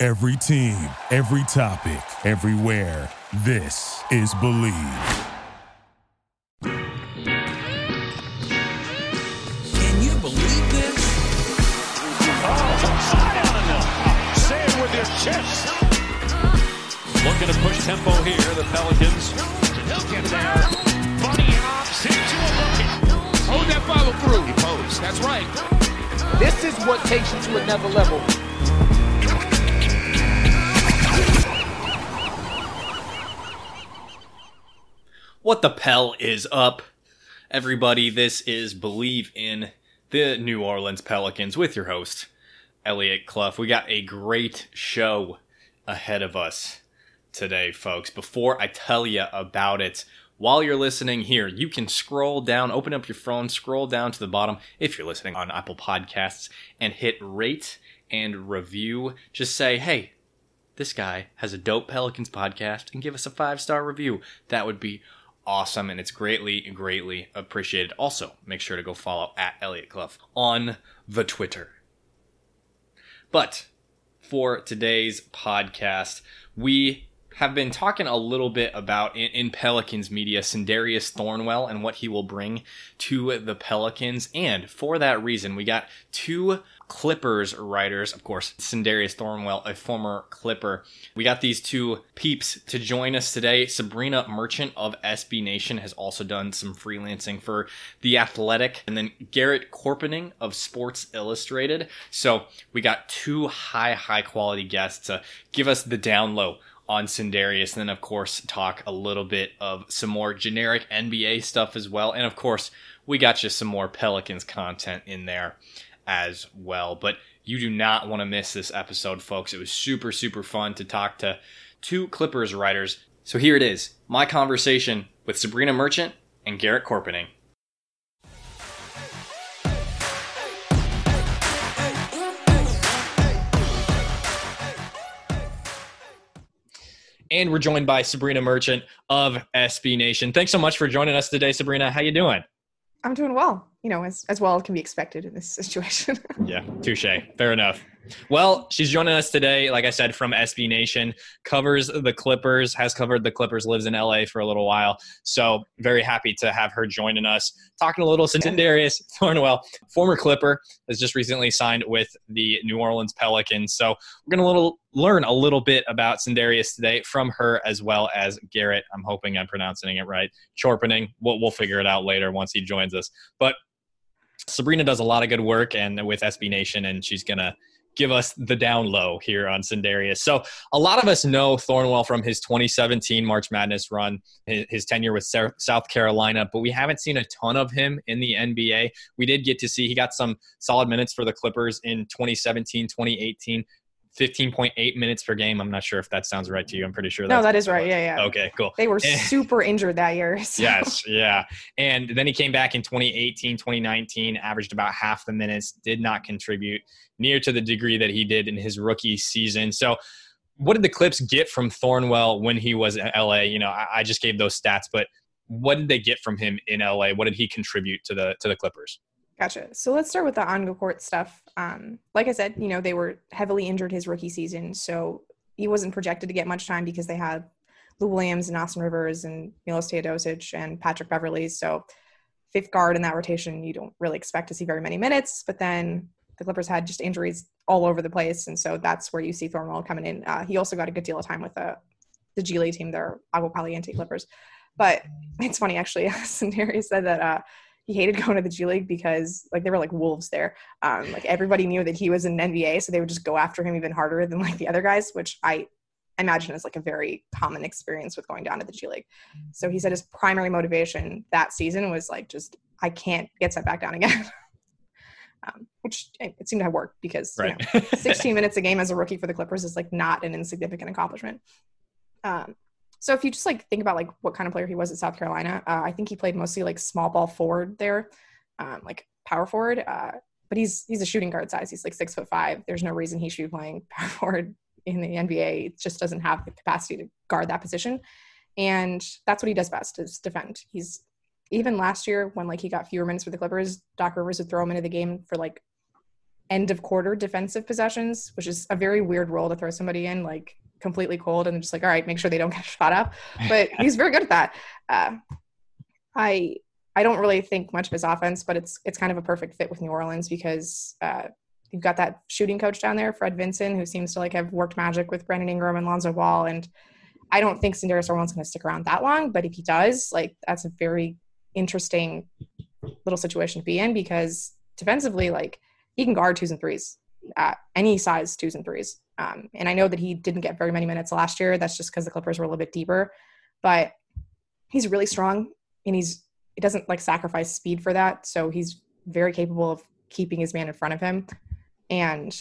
Every team, every topic, everywhere. This is Believe. Can you believe this? Say it with your chest. Looking to push tempo here, the Pelicans. He'll get there. Bunny hops into a bucket. Hold that follow through. He posed. That's right. This is what takes you to another level. What the Pell is up, everybody? This is Believe in the New Orleans Pelicans with your host, Elliot Clough. We got a great show ahead of us today, folks. Before I tell you about it, while you're listening here, you can scroll down, open up your phone, scroll down to the bottom if you're listening on Apple Podcasts, and hit rate and review. Just say, hey, this guy has a dope Pelicans podcast, and give us a five star review. That would be awesome, and it's greatly, greatly appreciated. Also, make sure to go follow at Elliot Clough on the Twitter. But for today's podcast, we have been talking a little bit about in, Pelicans media Sindarius Thornwell and what he will bring to the Pelicans. And for that reason, we got two Clippers writers, of course, Sindarius Thornwell, a former Clipper. We got these two peeps to join us today. Sabrina Merchant of SB Nation has also done some freelancing for The Athletic, and then Garrett Chorpenning of Sports Illustrated. So we got two high, high quality guests to give us the down low on Sindarius, and then of course talk a little bit of some more generic NBA stuff as well. And of course, we got you some more Pelicans content in there as well. But you do not want to miss this episode, folks. It was super, super fun to talk to two Clippers writers. So here it is my conversation with Sabrina Merchant and Garrett Chorpenning. And we're joined by Sabrina Merchant of SB Nation. Thanks so much for joining us today, Sabrina. How you doing? I'm doing well, you know, as, as well can be expected in this situation. yeah, touche. Fair enough. Well, she's joining us today, like I said, from SB Nation, covers the Clippers, has covered the Clippers, lives in LA for a little while. So, very happy to have her joining us. Talking a little Sindarius Thornwell, former Clipper, has just recently signed with the New Orleans Pelicans. So, we're going to little learn a little bit about Sindarius today from her as well as Garrett. I'm hoping I'm pronouncing it right. Chorpenning. We'll, we'll figure it out later once he joins us. But Sabrina does a lot of good work and with SB Nation, and she's to give us the down low here on Sindarius. So a lot of us know Thornwell from his 2017 March Madness run, his tenure with South Carolina, but we haven't seen a ton of him in the NBA. We did get to see he got some solid minutes for the Clippers in 2017, 2018. 15.8 minutes per game. I'm not sure if that sounds right to you. I'm pretty sure. no, that is right. Yeah, yeah. Okay, cool. They were super injured that year. So. Yes, yeah. And then he came back in 2018, 2019, averaged about half the minutes, did not contribute near to the degree that he did in his rookie season. So, what did the Clips get from Thornwell when he was in LA? You know, I, I just gave those stats, but what did they get from him in LA? What did he contribute to the to the Clippers? Gotcha. So let's start with the on court stuff. Um, like I said, you know, they were heavily injured his rookie season, so he wasn't projected to get much time because they had Lou Williams and Austin Rivers and Milos Teodosic and Patrick Beverley. So fifth guard in that rotation, you don't really expect to see very many minutes. But then the Clippers had just injuries all over the place, and so that's where you see Thornwell coming in. Uh, he also got a good deal of time with the the G League team, their Agua Caliente Clippers. But it's funny actually. Sindari said that uh, he hated going to the G League because like they were like wolves there. Um, like everybody knew that he was in NBA, so they would just go after him even harder than like the other guys, which I imagine is like a very common experience with going down to the G League. So he said his primary motivation that season was like just I can't get sent back down again. um, which it seemed to have worked because Right. you know, 16 minutes a game as a rookie for the Clippers is like not an insignificant accomplishment. Um, so if you just like think about like what kind of player he was at South Carolina, uh, I think he played mostly like small ball forward there, um, like power forward. Uh, but he's he's a shooting guard size. He's like six foot five. There's no reason he should be playing power forward in the NBA. It just doesn't have the capacity to guard that position. And that's what he does best is defend. He's even last year when like he got fewer minutes for the Clippers, Doc Rivers would throw him into the game for like end of quarter defensive possessions, which is a very weird role to throw somebody in like completely cold and just like, all right, make sure they don't get shot up. But he's very good at that. Uh, I I don't really think much of his offense, but it's it's kind of a perfect fit with New Orleans because uh, you've got that shooting coach down there, Fred Vinson, who seems to like have worked magic with Brandon Ingram and Lonzo Ball, and I don't think Sindarius Orland's going to stick around that long. But if he does, like that's a very interesting little situation to be in because defensively, like he can guard twos and threes, uh, any size twos and threes. Um, and I know that he didn't get very many minutes last year. That's just because the Clippers were a little bit deeper, but he's really strong and he's he doesn't like sacrifice speed for that. So he's very capable of keeping his man in front of him. And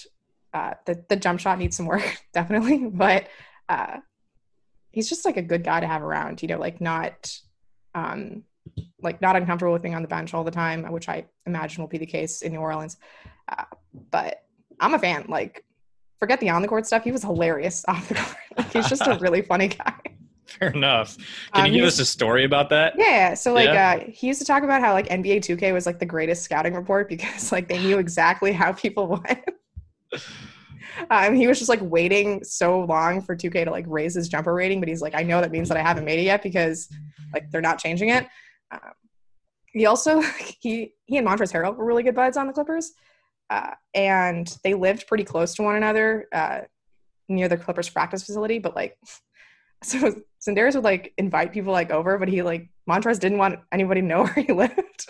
uh, the the jump shot needs some work, definitely, but uh, he's just like a good guy to have around. You know, like not um, like not uncomfortable with being on the bench all the time, which I imagine will be the case in New Orleans. Uh, but I'm a fan. Like, forget the on the court stuff. He was hilarious off the court. Like, he's just a really funny guy. Fair enough. Can Um, you give us a story about that? Yeah. So like Yeah. uh he used to talk about how like NBA 2K was like the greatest scouting report because like they knew exactly how people went. um he was just like waiting so long for 2K to like raise his jumper rating, but he's like, I know that means that I haven't made it yet because like they're not changing it. Um, he also he he and Montrezl Harrell were really good buds on the Clippers. Uh, and they lived pretty close to one another uh, near the Clippers practice facility, but like so Sindarius would like invite people like over, but he like Montrez didn't want anybody to know where he lived.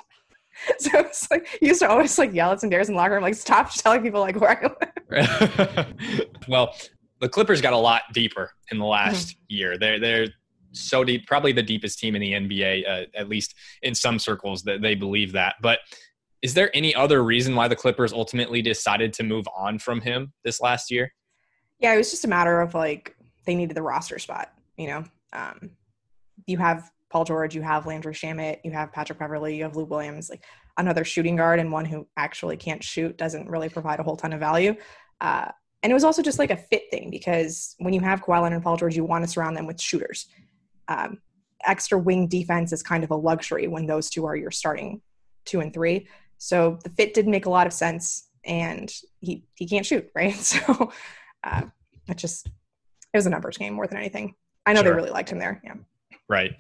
so it's like he used to always like yell at Sindarius in the locker room, like stop telling people like where I live. well, the Clippers got a lot deeper in the last year. They're they're so deep, probably the deepest team in the NBA, uh, at least in some circles that they believe that. But is there any other reason why the Clippers ultimately decided to move on from him this last year? Yeah, it was just a matter of like they needed the roster spot. You know, um, you have Paul George, you have Landry Shamet, you have Patrick Beverley, you have Lou Williams, like another shooting guard and one who actually can't shoot doesn't really provide a whole ton of value. Uh, and it was also just like a fit thing because when you have Kawhi Leonard and Paul George, you want to surround them with shooters. Um, extra wing defense is kind of a luxury when those two are your starting two and three. So the fit didn't make a lot of sense, and he he can't shoot, right? So uh, it just it was a numbers game more than anything. I know Sure. they really liked him there. Yeah. Right.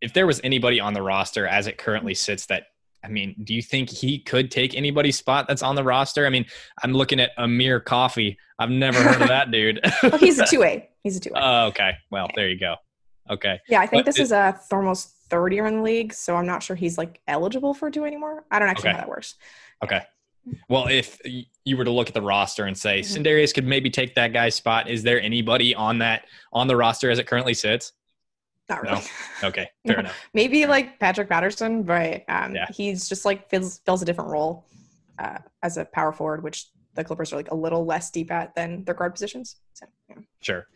If there was anybody on the roster as it currently sits that I mean, do you think he could take anybody's spot that's on the roster? I mean, I'm looking at Amir Coffey. I've never heard of that dude. Well, he's a two-way. He's a two A. Oh, okay. Well, there you go. Okay. yeah, I think but this it- is a Thornwell's third year in the league, so I'm not sure he's like eligible for two anymore. I don't actually know how that works. Okay. Well, if you were to look at the roster and say. Sindarius could maybe take that guy's spot, is there anybody on that on the roster as it currently sits? Not No. really. Okay, fair No. enough. Maybe like Patrick Patterson, but um, Yeah. he's just like fills fills a different role uh, as a power forward, which the Clippers are like a little less deep at than their guard positions. So, yeah. Sure.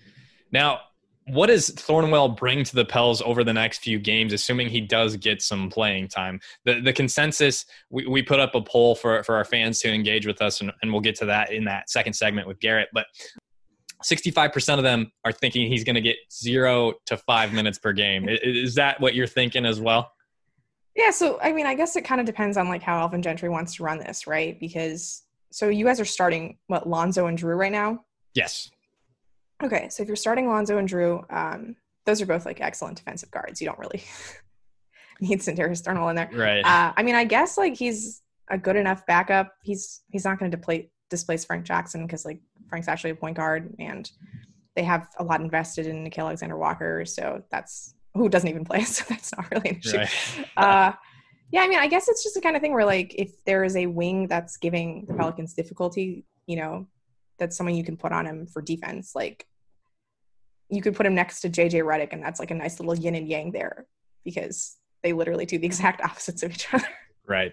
Now, what does Thornwell bring to the Pels over the next few games, assuming he does get some playing time? The the consensus we, we put up a poll for for our fans to engage with us, and, and we'll get to that in that second segment with Garrett. But 65% of them are thinking he's going to get zero to five minutes per game. Is that what you're thinking as well? Yeah, so I mean, I guess it kind of depends on like how Alvin Gentry wants to run this, right? Because so you guys are starting what Lonzo and Drew right now. Yes. Okay, so if you're starting Lonzo and Drew, um, those are both like excellent defensive guards. You don't really need Sindarius Thornwell in there. Right. Uh, I mean, I guess like he's a good enough backup. He's he's not going to displace displace Frank Jackson because like Frank's actually a point guard, and they have a lot invested in Nickeil Alexander Walker. So that's who doesn't even play. So that's not really an issue. right. Uh, yeah, I mean, I guess it's just the kind of thing where like if there is a wing that's giving the Pelicans difficulty, you know, that's someone you can put on him for defense. Like you could put him next to JJ Redick, and that's like a nice little yin and yang there because they literally do the exact opposites of each other. Right.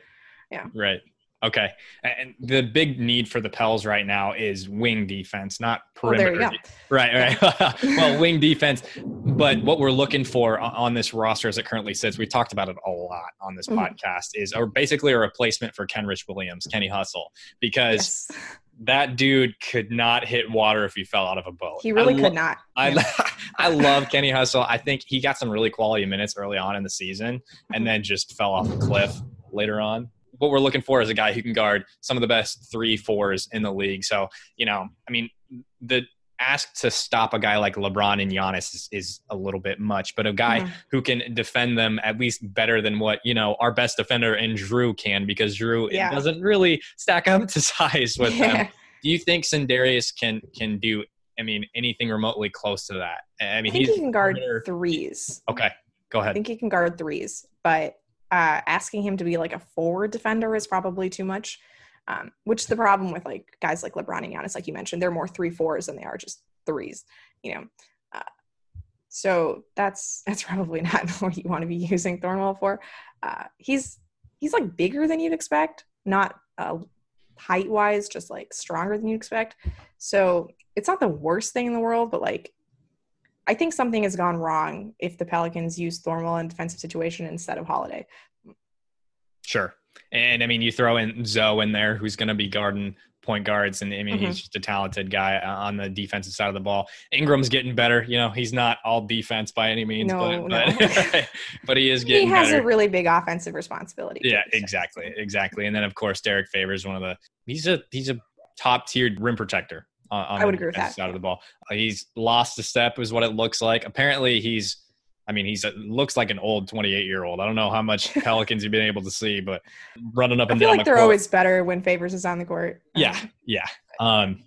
Yeah. Right. Okay. And the big need for the Pels right now is wing defense, not perimeter. There you go. Right, right. well, wing defense. But what we're looking for on this roster as it currently sits, we talked about it a lot on this mm-hmm. podcast, is or basically a replacement for Kenrich Williams, Kenny Hustle, because yes. that dude could not hit water if he fell out of a boat. He really lo- could not. I, I love Kenny Hustle. I think he got some really quality minutes early on in the season and mm-hmm. then just fell off a cliff later on what we're looking for is a guy who can guard some of the best three fours in the league. So you know, I mean, the ask to stop a guy like LeBron and Giannis is, is a little bit much, but a guy mm-hmm. who can defend them at least better than what you know our best defender and Drew can, because Drew yeah. doesn't really stack up to size with yeah. them. Do you think Sindarius can can do? I mean, anything remotely close to that? I mean, I think he can guard threes. Okay, go ahead. I think he can guard threes, but uh, asking him to be like a forward defender is probably too much. Um, which the problem with like guys like LeBron and Giannis, like you mentioned, they're more three fours than they are just threes. You know, uh, so that's that's probably not what you want to be using Thornwell for. Uh, he's he's like bigger than you'd expect, not uh, height wise, just like stronger than you'd expect. So it's not the worst thing in the world, but like I think something has gone wrong if the Pelicans use Thornwell in defensive situation instead of Holiday. Sure. And I mean, you throw in Zoe in there, who's going to be guarding point guards, and I mean, mm-hmm. he's just a talented guy on the defensive side of the ball. Ingram's getting better. You know, he's not all defense by any means, no, but no. But, but, he is getting. He has better. a really big offensive responsibility. Yeah, exactly, exactly. And then of course, Derrick Favors one of the. He's a he's a top tiered rim protector on, on I would agree with that. side of the ball. Uh, he's lost a step, is what it looks like. Apparently, he's. I mean, he's a, looks like an old 28 year old. I don't know how much Pelicans you've been able to see, but running up and I feel down. like the they're court. always better when Favors is on the court. Yeah, yeah. Um,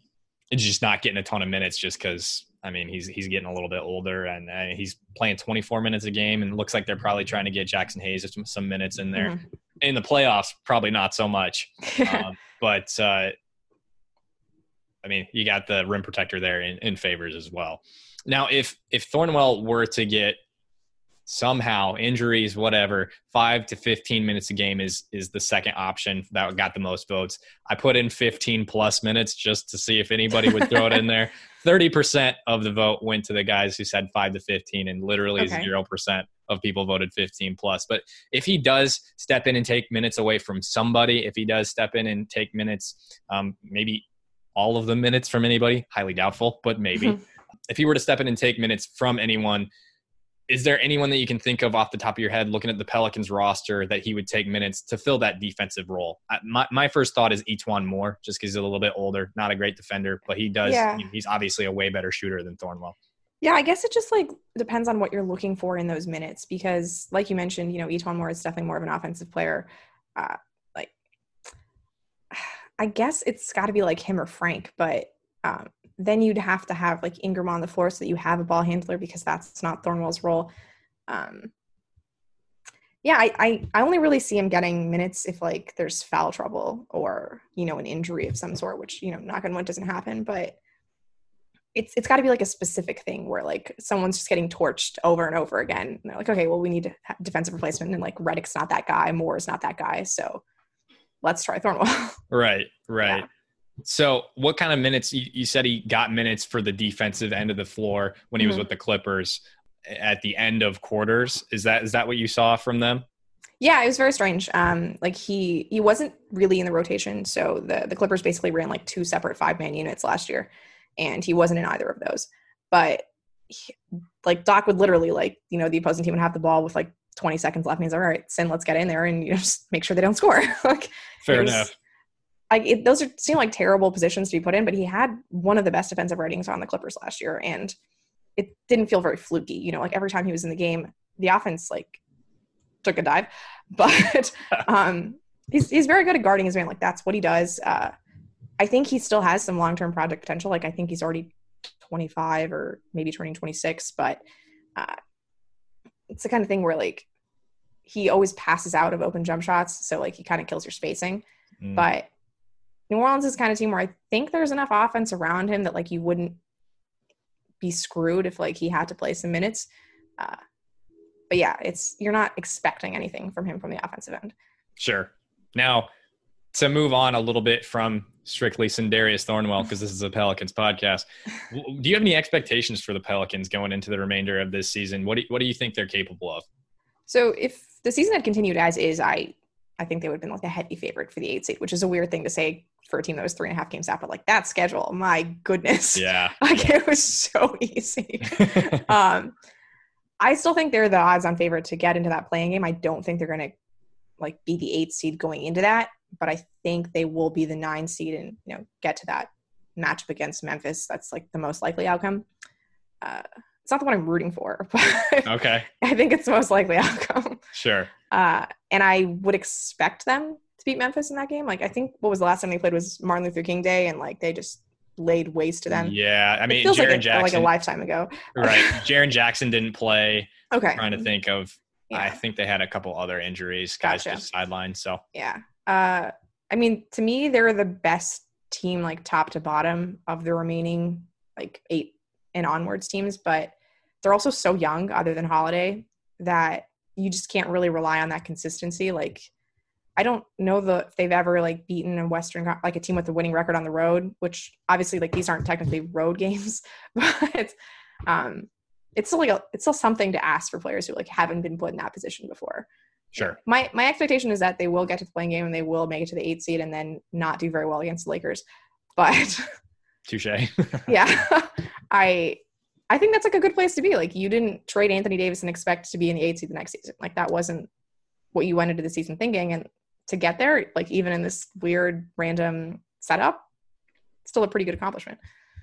it's just not getting a ton of minutes just because I mean, he's he's getting a little bit older and uh, he's playing 24 minutes a game, and it looks like they're probably trying to get Jaxson Hayes some, some minutes in there. Mm-hmm. In the playoffs, probably not so much, um, but uh, I mean, you got the rim protector there in, in favors as well. Now, if if Thornwell were to get somehow injuries, whatever, five to fifteen minutes a game is is the second option that got the most votes. I put in fifteen plus minutes just to see if anybody would throw it in there. Thirty percent of the vote went to the guys who said five to fifteen, and literally 0% of people voted 15 plus. But if he does step in and take minutes away from somebody, if he does step in and take minutes, um, maybe all of the minutes from anybody. Highly doubtful, but maybe. If he were to step in and take minutes from anyone, is there anyone that you can think of off the top of your head looking at the Pelicans roster that he would take minutes to fill that defensive role? My, my first thought is E'Twaun Moore, just because he's a little bit older, not a great defender, but he does, yeah. he's obviously a way better shooter than Thornwell. Yeah, I guess it just like depends on what you're looking for in those minutes because, like you mentioned, you know, E'Twaun Moore is definitely more of an offensive player. Uh, I guess it's got to be like him or Frank, but um, then you'd have to have like Ingram on the floor so that you have a ball handler because that's not Thornwell's role. Um, yeah, I, I, I only really see him getting minutes if like there's foul trouble or you know an injury of some sort, which you know knock on wood doesn't happen, but it's it's got to be like a specific thing where like someone's just getting torched over and over again. And they're like, okay, well we need a defensive replacement, and like Redick's not that guy, Moore's not that guy, so let's try Thornwell. right, right. Yeah. So, what kind of minutes? You, you, said he got minutes for the defensive end of the floor when he mm-hmm. was with the Clippers at the end of quarters. Is that is that what you saw from them? Yeah, it was very strange. Um, like he he wasn't really in the rotation, so the the Clippers basically ran like two separate five man units last year, and he wasn't in either of those. But he, like Doc would literally like you know the opposing team would have the ball with like 20 seconds left and he's like, all right, Sin, let's get in there and you know, just make sure they don't score. like, Fair enough. Like it, those are seem like terrible positions to be put in, but he had one of the best defensive ratings on the Clippers last year, and it didn't feel very fluky. You know, like every time he was in the game, the offense like took a dive, but um, he's he's very good at guarding his man. Like that's what he does. Uh, I think he still has some long term project potential. Like I think he's already 25 or maybe turning 26, but uh, it's the kind of thing where like he always passes out of open jump shots, so like he kind of kills your spacing. Mm. But New Orleans is kind of team where I think there's enough offense around him that like you wouldn't be screwed if like he had to play some minutes. Uh, but yeah, it's you're not expecting anything from him from the offensive end. Sure. Now, to move on a little bit from strictly Sindarius Thornwell, because this is a Pelicans podcast, do you have any expectations for the Pelicans going into the remainder of this season? What do, what do you think they're capable of? So if the season had continued as is, I I think they would have been like a heavy favorite for the eight seed, which is a weird thing to say for a team that was three and a half games out. But like that schedule, my goodness, yeah, like it was so easy. um, I still think they're the odds-on favorite to get into that play-in game. I don't think they're going to like be the eight seed going into that, but I think they will be the nine seed and you know get to that matchup against Memphis. That's like the most likely outcome. Uh, it's not the one I'm rooting for, but okay, I think it's the most likely outcome. Sure. Uh, and I would expect them to beat Memphis in that game. Like I think what was the last time they played was Martin Luther King Day, and like they just laid waste to them. Yeah, I mean, it feels Jaren like a, Jackson, like a lifetime ago. right? Jaren Jackson didn't play. Okay. I'm trying to think of. Yeah. I think they had a couple other injuries. Guys Gotcha. just sidelined. So Yeah. Uh, I mean, to me, they're the best team, like top to bottom, of the remaining like eight and onwards teams. But they're also so young, other than Holiday, that you just can't really rely on that consistency. Like, I don't know the if they've ever like beaten a Western like a team with a winning record on the road, which obviously like these aren't technically road games, but um, it's still like a, it's still something to ask for players who like haven't been put in that position before sure. my my expectation is that they will get to the play-in game and they will make it to the eight seed and then not do very well against the Lakers. But Touche. yeah, I I think that's like a good place to be. Like you didn't trade Anthony Davis and expect to be in the eight seed the next season. Like that wasn't what you went into the season thinking. And to get there, like even in this weird random setup, still a pretty good accomplishment.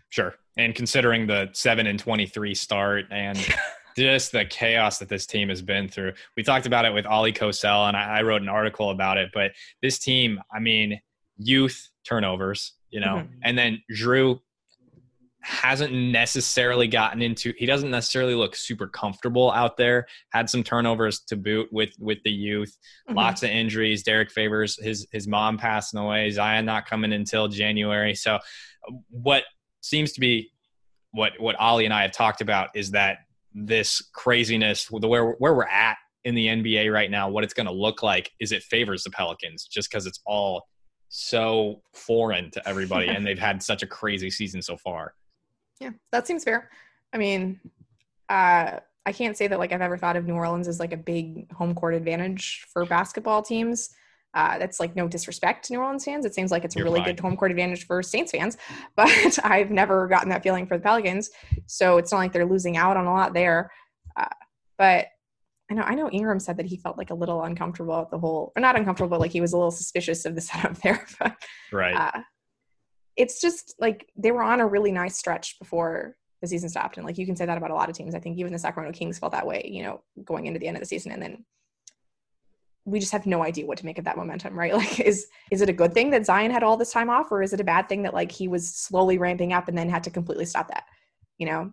Sure. And considering the 7 and 23 start and just the chaos that this team has been through. We talked about it with Ollie Kosel, and I, I wrote an article about it. But this team, I mean, youth turnovers, you know, Mhm. and then Drew hasn't necessarily gotten into he doesn't necessarily look super comfortable out there. Had some turnovers to boot with with the youth. Mhm. lots of injuries. Derrick Favors his his mom passing away. Zion not coming until january. So what seems to be what what ollie and i have talked about is that this craziness the where where we're at in the nba right now what it's going to look like is it favors the pelicans just because it's all so foreign to everybody and they've had such a crazy season so far Yeah, that seems fair. I mean, uh, I can't say that like I've ever thought of New Orleans as like a big home court advantage for basketball teams. Uh, that's like no disrespect to New Orleans fans. It seems like it's a You're really fine. good home court advantage for Saints fans, but I've never gotten that feeling for the Pelicans. So it's not like they're losing out on a lot there. Uh, but I know I know Ingram said that he felt like a little uncomfortable at the whole, or not uncomfortable, but like he was a little suspicious of the setup there. But right uh, it's just like they were on a really nice stretch before the season stopped. And like you can say that about a lot of teams. I think even the Sacramento Kings felt that way, you know, going into the end of the season. And then we just have no idea what to make of that momentum, right? Like, is is it a good thing that Zion had all this time off, or is it a bad thing that like he was slowly ramping up and then had to completely stop that? You know,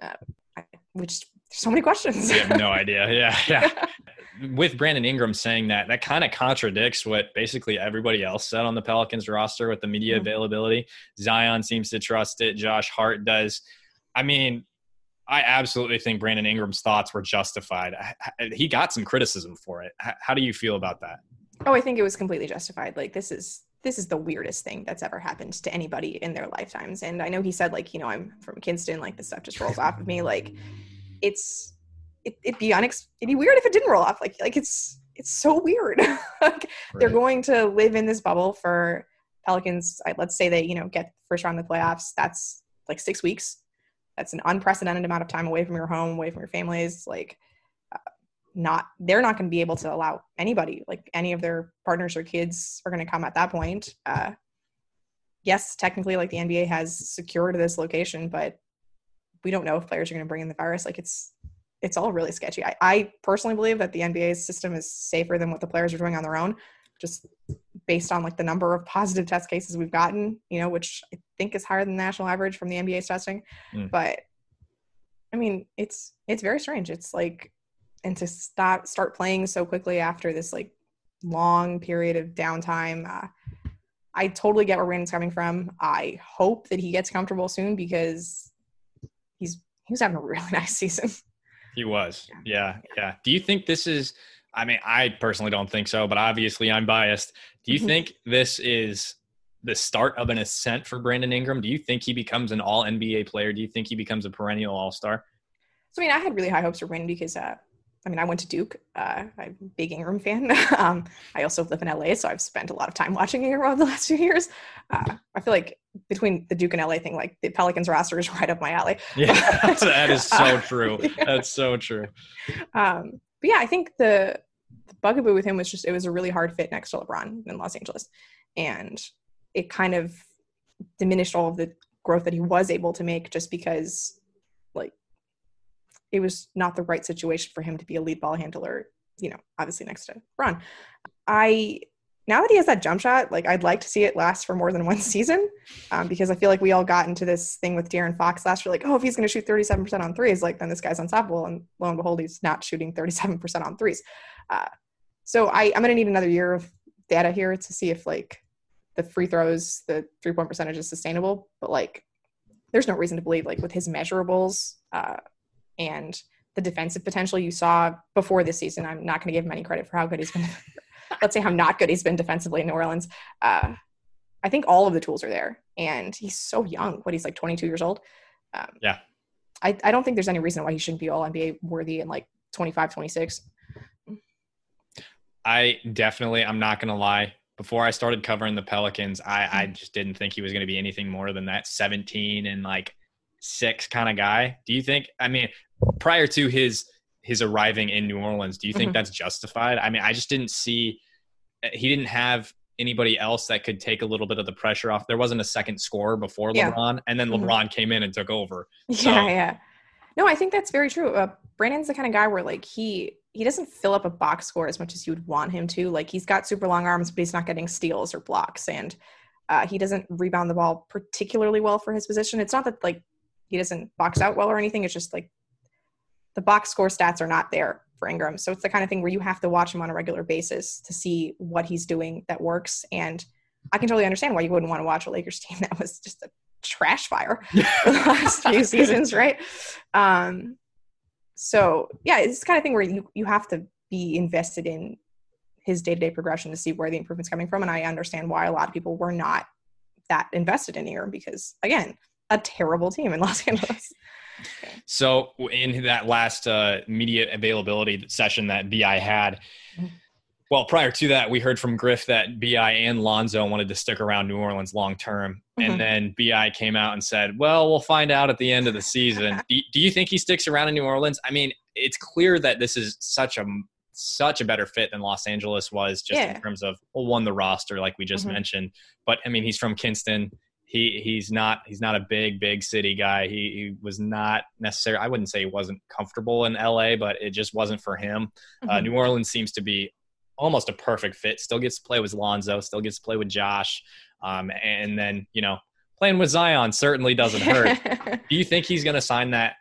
uh, I, we just so many questions. we have no idea yeah yeah with brandon ingram saying that that kind of contradicts what basically everybody else said on the pelicans roster with the media Mhm. availability zion seems to trust it josh hart does i mean i absolutely think brandon ingram's thoughts were justified he got some criticism for it how do you feel about that Oh, I think it was completely justified. Like this is this is the weirdest thing that's ever happened to anybody in their lifetimes. And I know he said like, you know, I'm from Kinston, like this stuff just rolls off of me. Like it's it, it'd be unex- it'd be weird if it didn't roll off. Like like it's it's so weird. like they're going to live in this bubble for Pelicans. Let's say they, you know, get first round of the playoffs. That's like six weeks. That's an unprecedented amount of time away from your home, away from your families. Like not they're not going to be able to allow anybody like any of their partners or kids are going to come at that point uh yes technically like the nba has secured this location but we don't know if players are going to bring in the virus like it's it's all really sketchy. I, I personally believe that the nba's system is safer than what the players are doing on their own just based on like the number of positive test cases we've gotten you know which i think is higher than the national average from the nba's testing. Mm. but i mean it's it's very strange. It's like and to stop start playing so quickly after this like long period of downtime uh, i totally get where brandon's coming from. I hope that he gets comfortable soon because he's he was having a really nice season He was. Yeah. Yeah. Do you think this is I mean, I personally don't think so, but obviously I'm biased. Do you Mhm. think this is the start of an ascent for Brandon Ingram? Do you think he becomes an all NBA player? Do you think he becomes a perennial all star? So I mean, I had really high hopes for Brandon because uh, I mean, I went to Duke. Uh, I'm a big Ingram fan. um, I also live in LA, so I've spent a lot of time watching Ingram over the last few years. Uh, I feel like between the Duke and LA thing, like the Pelicans roster is right up my alley. Yeah, that is so Uh, true. yeah. That's so true. Um, but yeah, I think the, the bugaboo with him was just it was a really hard fit next to LeBron in Los Angeles, and it kind of diminished all of the growth that he was able to make just because, it was not the right situation for him to be a lead ball handler. You know, obviously next to LeBron. I now that he has that jump shot, like I'd like to see it last for more than one season, um, because I feel like we all got into this thing with De'Aaron Fox last year, like, oh, if he's going to shoot 37% on threes, like then this guy's unstoppable. And lo and behold, he's not shooting 37% on threes. Uh, so I, I'm going to need another year of data here to see if like the free throws, the three point percentage is sustainable. But like, there's no reason to believe like with his measurables uh, and the defensive potential you saw before this season. I'm not going to give him any credit for how good he's been. Let's say how not good he's been defensively in New Orleans. Uh, I think all of the tools are there, and he's so young. What he's like 22 years old. Um, Yeah. I, I don't think there's any reason why he shouldn't be all NBA worthy in like 25, 26. I definitely, I'm not going to lie. Before I started covering the Pelicans, I, I Mm-hmm. just didn't think he was going to be anything more than that 17 and like six kind of guy. Do you think, I mean, prior to his, his arriving in New Orleans, do you think Mhm. that's justified? I mean, I just didn't see, he didn't have anybody else that could take a little bit of the pressure off. There wasn't a second scorer before Yeah. LeBron, and then Mhm. LeBron came in and took over. So- Yeah, yeah. No, I think that's very true. Uh, Brandon's the kind of guy where like he he doesn't fill up a box score as much as you would want him to. Like he's got super long arms, but he's not getting steals or blocks, and uh, he doesn't rebound the ball particularly well for his position. It's not that like he doesn't box out well or anything. It's just like the box score stats are not there for Ingram. So it's the kind of thing where you have to watch him on a regular basis to see what he's doing that works. And I can totally understand why you wouldn't want to watch a Lakers team that was just a trash fire for the last few seasons, right? Um, so yeah, it's the kind of thing where you you have to be invested in his day to day progression to see where the improvement's coming from, and I understand why a lot of people were not that invested in here because again, a terrible team in Los Angeles. So in that last uh, media availability session that BI had, Mhm. well, prior to that, we heard from Griff that BI and Lonzo wanted to stick around New Orleans long term, Mhm. and then BI came out and said, "Well, we'll find out at the end of the season." do, do you think he sticks around in New Orleans? I mean, it's clear that this is such a such a better fit than Los Angeles was, just Yeah. in terms of well, one the roster, like we just Mhm. mentioned. But I mean, he's from Kinston he he's not he's not a big big city guy. He he was not necessarily. I wouldn't say he wasn't comfortable in L.A., but it just wasn't for him. Uh, Mhm. New Orleans seems to be almost a perfect fit. Still gets to play with Lonzo. Still gets to play with Josh. Um, and then you know playing with Zion certainly doesn't hurt. Do you think he's going to sign that?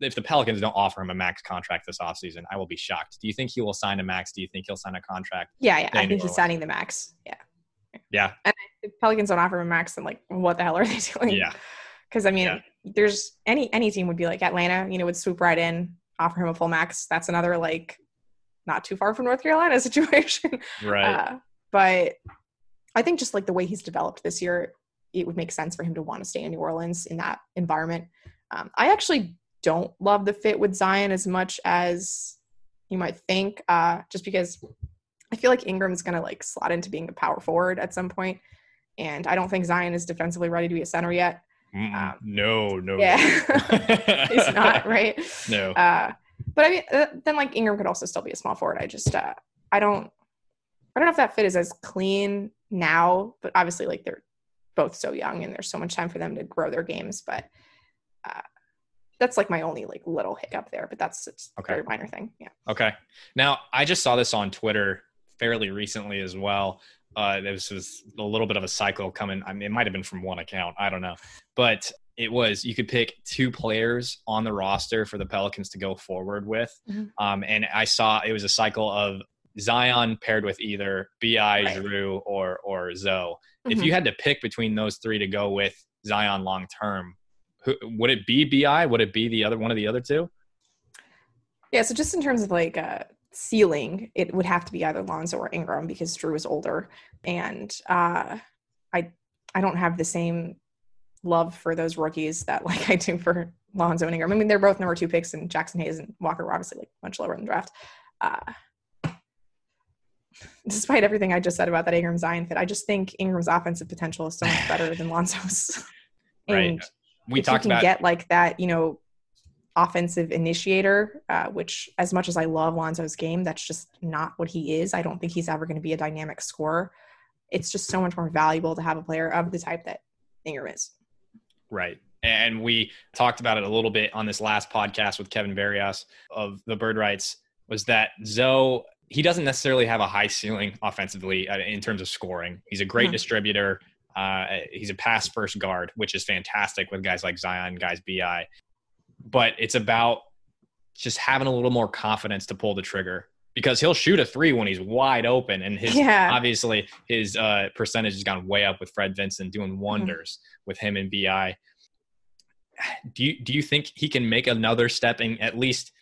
If the Pelicans don't offer him a max contract this offseason, I will be shocked. Do you think he will sign a max? Do you think he'll sign a contract? yeah, yeah. I think he's signing the max. Yeah. Yeah, If Pelicans don't offer him a max, then like, what the hell are they doing? yeah, Because I mean, Yeah. there's any any team would be like Atlanta, you know, would swoop right in, offer him a full max. That's another like not too far from North Carolina situation. right. Uh, but I think just like the way he's developed this year, it would make sense for him to want to stay in New Orleans in that environment. Um, I actually don't love the fit with Zion as much as you might think, uh, just because I feel like Ingram's going to like slot into being a power forward at some point, and I don't think Zion is defensively ready to be a center yet. Um, no, no, Yeah, he's not right. No. Uh, but I mean, uh, then like Ingram could also still be a small forward. I just, uh, I don't, I don't know if that fit is as clean now, but obviously like they're both so young and there's so much time for them to grow their games. But uh, that's like my only like little hiccup there. But that's it's a Okay. very minor thing. Yeah. Okay. Now, I just saw this on Twitter fairly recently as well. Uh, this was a little bit of a cycle coming. I mean, it might have been from one account. I don't know. But it was you could pick two players on the roster for the Pelicans to go forward with. Mhm. Um, and I saw it was a cycle of Zion paired with either Bi, Right. Drew, or or Zoe. If Mhm. you had to pick between those three to go with Zion long term, would it be? Bi? Would it be the other one of the other two? Yeah. So just in terms of like uh, ceiling, it would have to be either Lonzo or Ingram because Drew is older, and uh, I I don't have the same love for those rookies that like I do for Lonzo and Ingram. I mean, they're both number two picks, and Jaxson Hayes and Walker were obviously like much lower in the draft. Uh, despite everything I just said about that Ingram Zion fit, I just think Ingram's offensive potential is so much better than Lonzo's. and Right. We if talked you can about get like that, you know, offensive initiator, uh, which as much as I love Lonzo's game, that's just not what he is. I don't think he's ever going to be a dynamic scorer. It's just so much more valuable to have a player of the type that Ingram is. Right. And we talked about it a little bit on this last podcast with Kevin Barrios of the Bird Writes was that Zoe, he doesn't necessarily have a high ceiling offensively uh, in terms of scoring. He's a great Mhm. distributor. Uh, he's a pass first guard, which is fantastic with guys like Zion, guys BI. But it's about just having a little more confidence to pull the trigger because he'll shoot a three when he's wide open. And his Yeah. obviously his uh, percentage has gone way up with Fred Vinson doing wonders with him and BI do you do you think he can make another step and at least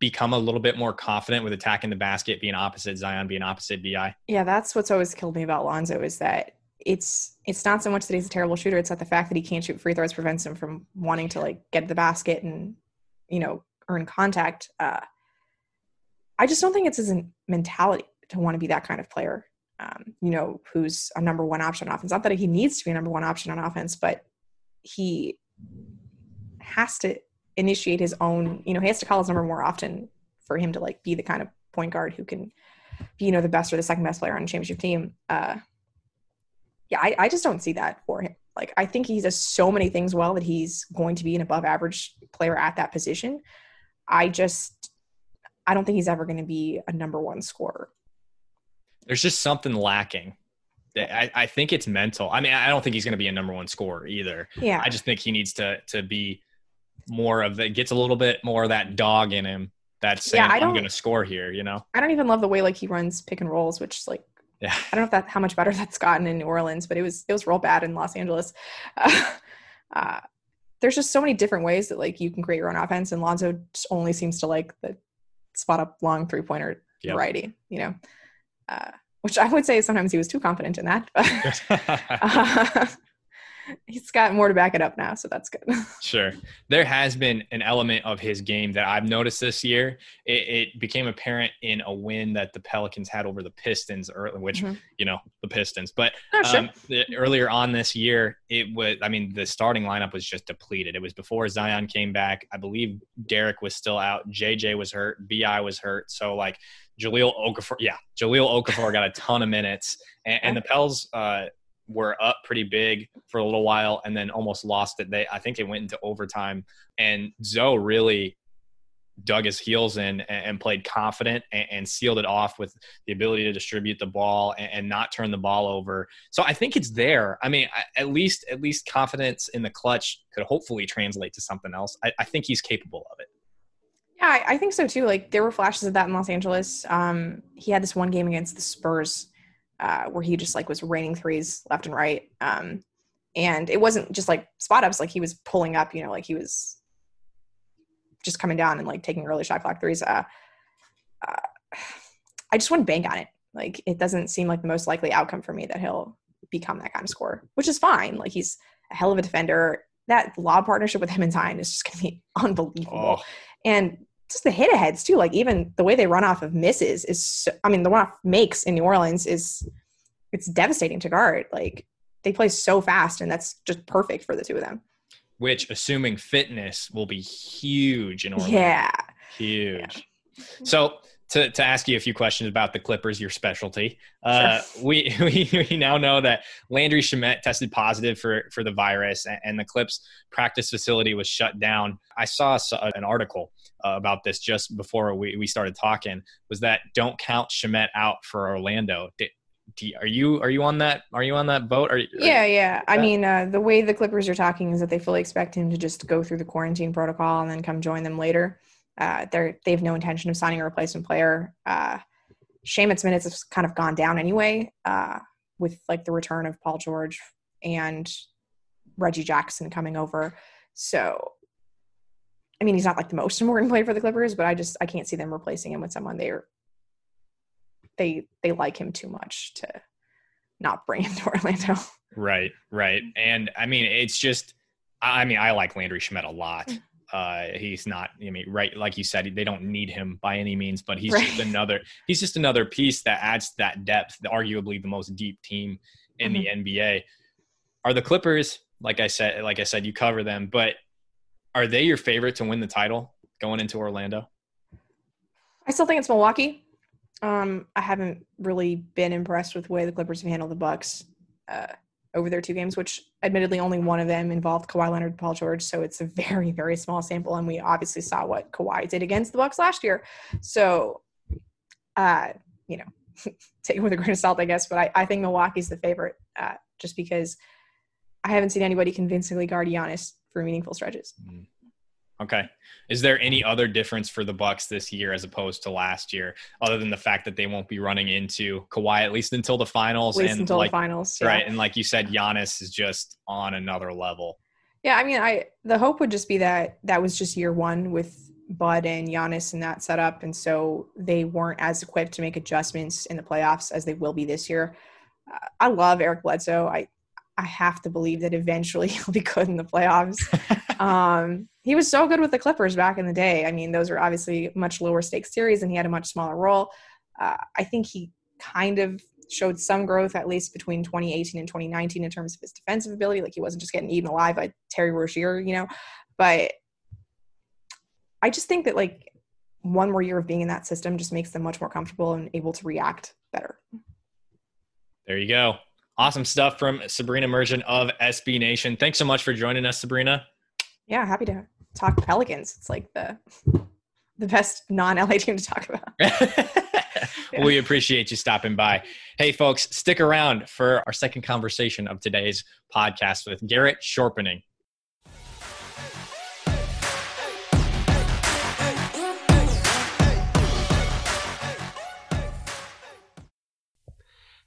become a little bit more confident with attacking the basket, being opposite Zion, being opposite Bi? Yeah, that's what's always killed me about Lonzo is that it's it's not so much that he's a terrible shooter; it's that the fact that he can't shoot free throws prevents him from wanting to like get the basket and you know earn contact. Uh, I just don't think it's his mentality to want to be that kind of player. Um, you know, who's a number one option on offense. Not that he needs to be a number one option on offense, but he has to initiate his own. You know, he has to call his number more often for him to like be the kind of point guard who can be, you know, the best or the second best player on a championship team. Uh, yeah, I, I just don't see that for him. Like, I think he does so many things well that he's going to be an above average player at that position. I just, I don't think he's ever going to be a number one scorer. There's just something lacking. I, I think it's mental. I mean, I don't think he's going to be a number one scorer either. Yeah. I just think he needs to to be more of the gets a little bit more of that dog in him that's saying Yeah, I I'm don't- going to score here. You know? I don't even love the way like he runs pick and rolls, which like Yeah. I don't know if that how much better that's gotten in New Orleans, but it was it was real bad in Los Angeles. Uh, uh, there's just so many different ways that like you can create your own offense, and Lonzo just only seems to like the spot up long three pointer Yep. variety, you know. Uh, which I would say sometimes he was too confident in that, but uh, he's got more to back it up now, so that's good. Sure. There has been an element of his game that I've noticed this year. It, it became apparent in a win that the Pelicans had over the Pistons, early, which, Mhm. you know, the Pistons. But Oh, sure. um, the, earlier on this year, it was, I mean, the starting lineup was just depleted. It was before Zion came back. I believe Derrick was still out. JJ was hurt. BI was hurt. So, like, Jahlil Okafor, yeah, Jahlil Okafor got a ton of minutes. And, and the Pels, uh, were up pretty big for a little while and then almost lost it. They I think it went into overtime and Zoe really dug his heels in and, played confident and, sealed it off with the ability to distribute the ball and, not turn the ball over. So I think it's there. I mean, at least at least confidence in the clutch could hopefully translate to something else. I, I think he's capable of it. Yeah, I think so too. Like there were flashes of that in Los Angeles. Um, he had this one game against the Spurs uh, where he just like was raining threes left and right. Um, and it wasn't just like spot ups; like he was pulling up. You know, like he was just coming down and like taking early shot clock threes. Uh, uh, I just wouldn't bank on it. Like it doesn't seem like the most likely outcome for me that he'll become that kind of scorer, which is fine. Like he's a hell of a defender. That lob partnership with him and Zion is just going to be unbelievable Oh, and just the hit aheads too. Like even the way they run off of misses is, so, I mean, the one off makes in New Orleans is it's devastating to guard. Like they play so fast, and that's just perfect for the two of them. which assuming fitness will be huge in Orlando. Yeah, Huge. So to, to ask you a few questions about the Clippers, your specialty, uh, we, we we now know that Landry Shamet tested positive for for the virus, and, and the Clips practice facility was shut down. I saw an article about this just before we, we started talking. Was that don't count Shamet out for Orlando? Did, do, are you are you on that? Are you on that boat? Are, are yeah, yeah. I mean, uh, the way the Clippers are talking is that they fully expect him to just go through the quarantine protocol and then come join them later. Uh, they're they have no intention of signing a replacement player. Uh, Shamet's minutes have kind of gone down anyway, uh, with like the return of Paul George and Reggie Jackson coming over. So, I mean, he's not like the most important player for the Clippers, but I just I can't see them replacing him with someone they're they they like him too much to not bring him to Orlando. Right, right. And I mean, it's just, I mean, I like Landry Shamet a lot. Mm. Uh, he's not, I mean, right, like you said, they don't need him by any means, but he's Right. just another, he's just another piece that adds to that depth, arguably the most deep team in the Mm-hmm. NBA. Are the Clippers, like I said, like I said, you cover them, but are they your favorite to win the title going into Orlando? I still think it's Milwaukee. Um, I haven't really been impressed with the way the Clippers have handled the Bucks uh, over their two games, which admittedly only one of them involved Kawhi Leonard and Paul George, so it's a very very small sample, and we obviously saw what Kawhi did against the Bucks last year. So, uh, you know, take it with a grain of salt, I guess. But I, I think Milwaukee's the favorite, uh, just because I haven't seen anybody convincingly guard Giannis for meaningful stretches. Mm-hmm. Okay. Is there any other difference for the Bucks this year as opposed to last year, other than the fact that they won't be running into Kawhi at least until the finals? At least and until like, the finals, yeah. right? And like you said, Giannis is just on another level. Yeah, I mean, I the hope would just be that that was just year one with Bud and Giannis in that setup, and so they weren't as equipped to make adjustments in the playoffs as they will be this year. I love Eric Bledsoe. I I have to believe that eventually he'll be good in the playoffs. um, he was so good with the Clippers back in the day. I mean, those were obviously much lower stakes series, and he had a much smaller role. Uh, I think he kind of showed some growth, at least between 2018 and 2019, in terms of his defensive ability. Like he wasn't just getting eaten alive by Terry Rozier, you know. But I just think that like one more year of being in that system just makes them much more comfortable and able to react better. There you go. Awesome stuff from Sabrina Merchant of SB Nation. Thanks so much for joining us, Sabrina. Yeah, happy to talk Pelicans. It's like the the best non-LA team to talk about. We appreciate you stopping by. Hey, folks, stick around for our second conversation of today's podcast with Garrett Chorpenning.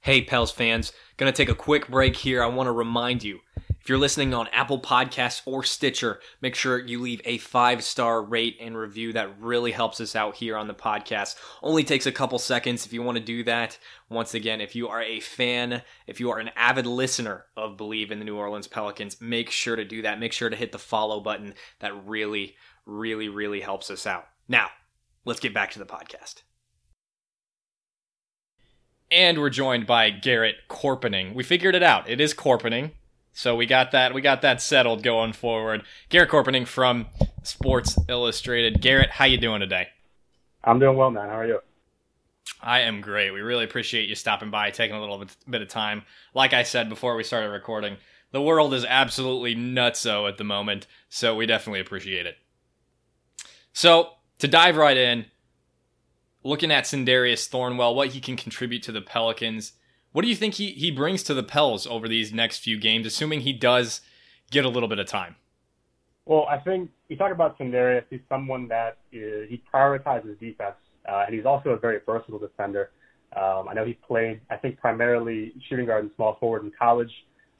Hey, Pels fans, gonna take a quick break here. I want to remind you if you're listening on Apple Podcasts or Stitcher, make sure you leave a five star rate and review. That really helps us out here on the podcast. Only takes a couple seconds if you want to do that. Once again, if you are a fan, if you are an avid listener of Believe in the New Orleans Pelicans, make sure to do that. Make sure to hit the follow button. That really, really, really helps us out. Now, let's get back to the podcast. And we're joined by Garrett Chorpenning. We figured it out. It is Chorpenning. So we got that we got that settled going forward. Garrett Chorpenning from Sports Illustrated. Garrett, how you doing today? I'm doing well, man. How are you? I am great. We really appreciate you stopping by, taking a little bit, bit of time. Like I said before we started recording, the world is absolutely nutso at the moment, so we definitely appreciate it. So, to dive right in, looking at Sindarius Thornwell, what he can contribute to the Pelicans, what do you think he, he brings to the Pels over these next few games, assuming he does get a little bit of time? Well, I think you talk about Sindarius. He's someone that is, he prioritizes defense, uh, and he's also a very versatile defender. Um, I know he played, I think, primarily shooting guard and small forward in college.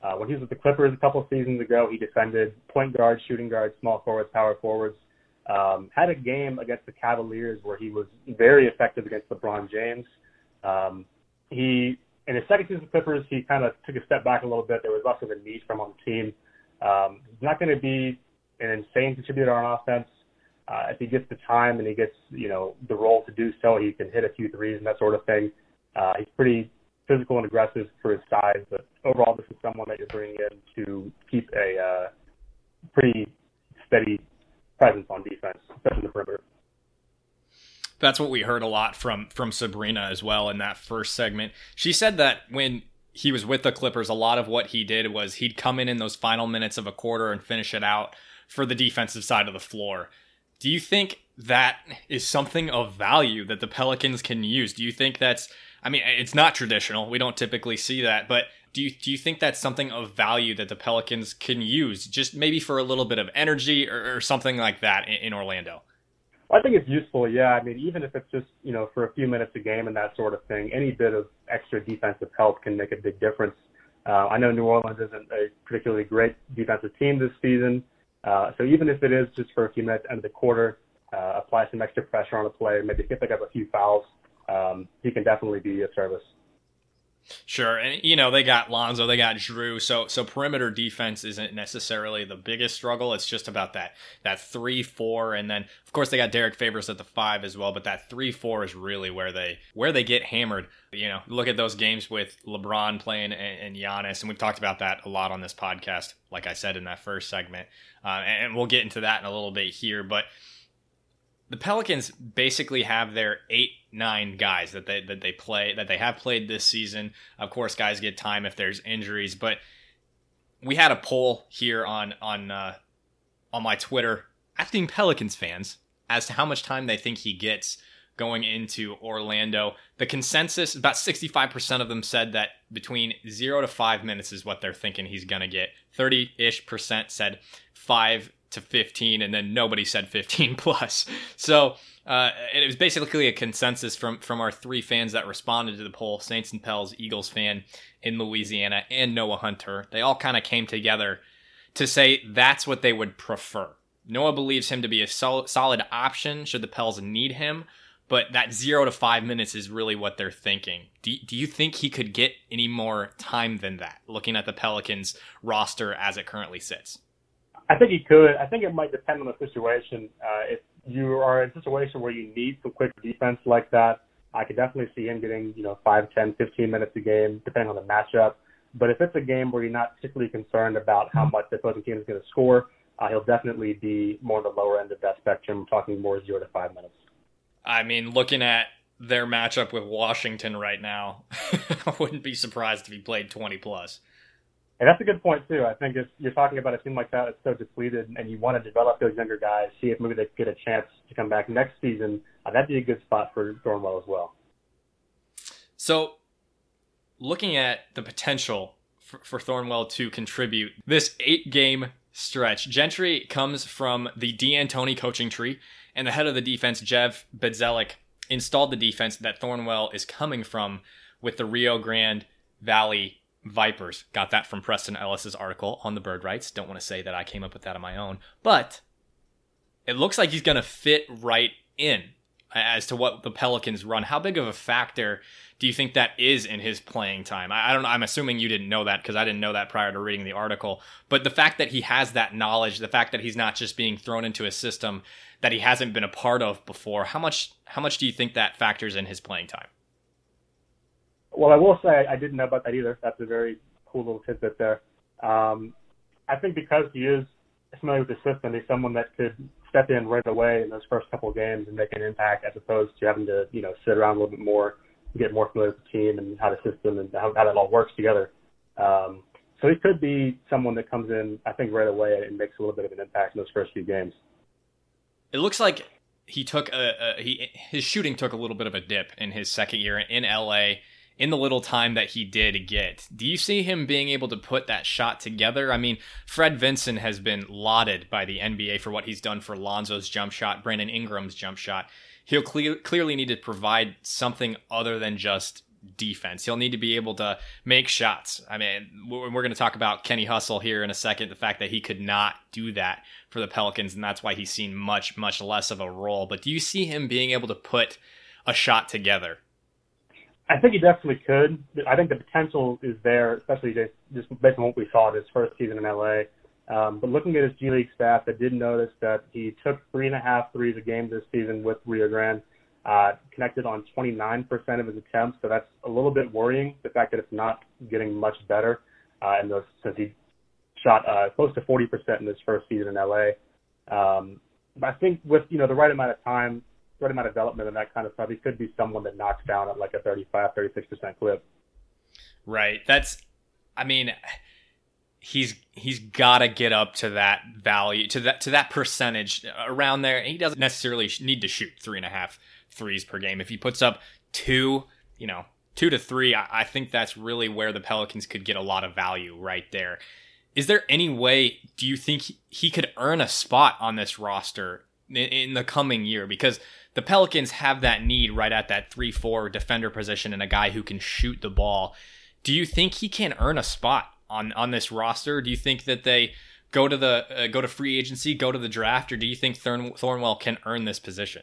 Uh, when he was with the Clippers a couple seasons ago, he defended point guard, shooting guard, small forwards, power forwards. Um, had a game against the Cavaliers where he was very effective against LeBron James. Um, he in his second season with Clippers, he kind of took a step back a little bit. There was less of a need for him on the team. Um, he's not going to be an insane contributor on offense. Uh, if he gets the time and he gets, you know, the role to do so, he can hit a few threes and that sort of thing. Uh, he's pretty physical and aggressive for his size, but overall, this is someone that you're bringing in to keep a uh, pretty steady presence on defense, especially the perimeter. That's what we heard a lot from from Sabrina as well in that first segment. She said that when he was with the Clippers, a lot of what he did was he'd come in in those final minutes of a quarter and finish it out for the defensive side of the floor. Do you think that is something of value that the Pelicans can use? Do you think that's I mean, it's not traditional. We don't typically see that, but do you do you think that's something of value that the Pelicans can use, just maybe for a little bit of energy or, or something like that in, in Orlando? I think it's useful, yeah. I mean, even if it's just, you know, for a few minutes a game and that sort of thing, any bit of extra defensive help can make a big difference. Uh, I know New Orleans isn't a particularly great defensive team this season. Uh, so even if it is just for a few minutes end of the quarter, uh, apply some extra pressure on a play, maybe pick up a few fouls, um, he can definitely be a service. Sure, and you know they got Lonzo, they got Jrue, so so perimeter defense isn't necessarily the biggest struggle. It's just about that that three four, and then of course they got Derrick Favors at the five as well. But that three four is really where they where they get hammered. You know, look at those games with LeBron playing and, and Giannis, and we've talked about that a lot on this podcast. Like I said in that first segment, uh, and we'll get into that in a little bit here, but the Pelicans basically have their eight nine guys that they that they play that they have played this season. Of course, guys get time if there's injuries, but we had a poll here on on uh, on my Twitter asking Pelicans fans as to how much time they think he gets going into Orlando. The consensus about 65% of them said that between 0 to 5 minutes is what they're thinking he's going to get. 30ish percent said 5 to 15 and then nobody said 15 plus so uh, it was basically a consensus from from our three fans that responded to the poll saints and pels eagles fan in louisiana and noah hunter they all kind of came together to say that's what they would prefer noah believes him to be a sol- solid option should the pels need him but that zero to five minutes is really what they're thinking. Do, do you think he could get any more time than that, looking at the Pelicans roster as it currently sits? I think he could. I think it might depend on the situation. Uh, if you are in a situation where you need some quick defense like that, I could definitely see him getting, you know, 5, 10, 15 minutes a game, depending on the matchup. But if it's a game where you're not particularly concerned about how much the opposing team is going to score, uh, he'll definitely be more on the lower end of that spectrum, talking more zero to five minutes. I mean, looking at their matchup with Washington right now, I wouldn't be surprised if he played 20 plus. And that's a good point too. I think if you're talking about a team like that, it's so depleted, and you want to develop those younger guys, see if maybe they get a chance to come back next season. Uh, that'd be a good spot for Thornwell as well. So, looking at the potential for, for Thornwell to contribute this eight-game stretch, Gentry comes from the D'Antoni coaching tree, and the head of the defense, Jeff Bzdelik, installed the defense that Thornwell is coming from with the Rio Grande Valley Vipers. Got that from Preston Ellis's article on the Bird Writes. Don't want to say that I came up with that on my own, but it looks like he's going to fit right in as to what the Pelicans run. How big of a factor do you think that is in his playing time? I, don't know. I'm assuming you didn't know that because I didn't know that prior to reading the article. But the fact that he has that knowledge, the fact that he's not just being thrown into a system that he hasn't been a part of before, how much how much do you think that factors in his playing time? Well, I will say I didn't know about that either. That's a very cool little tidbit there. Um, I think because he is familiar with the system, he's someone that could step in right away in those first couple of games and make an impact, as opposed to having to you know sit around a little bit more, get more familiar with the team and how the system and how, how that all works together. Um, so he could be someone that comes in, I think, right away and makes a little bit of an impact in those first few games. It looks like he took a, a he his shooting took a little bit of a dip in his second year in LA in the little time that he did get. Do you see him being able to put that shot together? I mean, Fred Vinson has been lauded by the NBA for what he's done for Lonzo's jump shot, Brandon Ingram's jump shot. He'll cle- clearly need to provide something other than just defense. He'll need to be able to make shots. I mean, we're going to talk about Kenny Hustle here in a second, the fact that he could not do that for the Pelicans, and that's why he's seen much, much less of a role. But do you see him being able to put a shot together I think he definitely could. I think the potential is there, especially just, just based on what we saw this first season in LA. Um, but looking at his G League stats, I did notice that he took three and a half threes a game this season with Rio Grande, uh, connected on 29% of his attempts. So that's a little bit worrying, the fact that it's not getting much better. Uh, and those, since he shot uh, close to 40% in his first season in LA. Um, but I think with you know the right amount of time, amount of development and that kind of stuff, he could be someone that knocks down at like a 35, 36% clip. Right. That's, I mean, he's he's got to get up to that value to that to that percentage around there. He doesn't necessarily need to shoot three and a half threes per game. If he puts up two, you know, two to three, I, I think that's really where the Pelicans could get a lot of value right there. Is there any way? Do you think he, could earn a spot on this roster in the coming year? Because the Pelicans have that need right at that 3 4 defender position and a guy who can shoot the ball. Do you think he can earn a spot on, on this roster? Do you think that they go to the uh, go to free agency, go to the draft, or do you think Thorn, Thornwell can earn this position?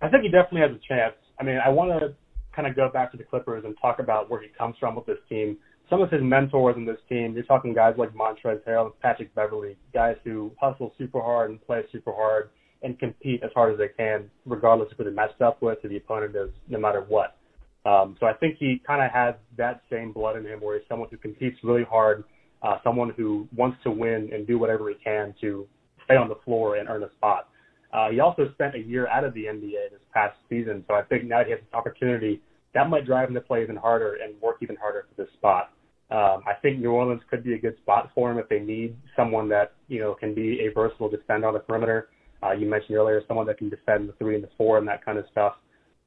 I think he definitely has a chance. I mean, I want to kind of go back to the Clippers and talk about where he comes from with this team. Some of his mentors in this team, you're talking guys like Montrezl Harrell Patrick Beverley, guys who hustle super hard and play super hard and compete as hard as they can, regardless of who they're matched up with or the opponent is, no matter what. Um, so I think he kind of has that same blood in him, where he's someone who competes really hard, uh, someone who wants to win and do whatever he can to stay on the floor and earn a spot. Uh, he also spent a year out of the NBA this past season, so I think now he has this opportunity that might drive him to play even harder and work even harder for this spot. Um, I think New Orleans could be a good spot for him if they need someone that you know can be a versatile defender on the perimeter. Uh, you mentioned earlier someone that can defend the three and the four and that kind of stuff.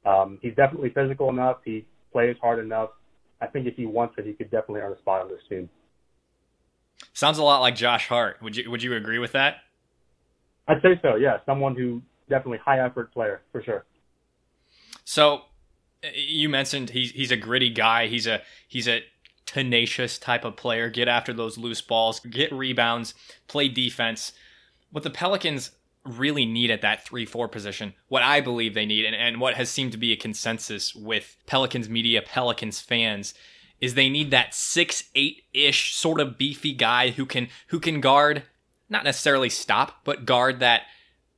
Um, he's definitely physical enough. He plays hard enough. I think if he wants it, he could definitely earn a spot on this team. Sounds a lot like Josh Hart. Would you Would you agree with that? I'd say so. Yeah, someone who definitely high effort player for sure. So you mentioned he's he's a gritty guy. He's a he's a tenacious type of player. Get after those loose balls, get rebounds, play defense. What the Pelicans really need at that 3 4 position, what I believe they need, and, and what has seemed to be a consensus with Pelicans media, Pelicans fans, is they need that six eight ish sort of beefy guy who can who can guard, not necessarily stop, but guard that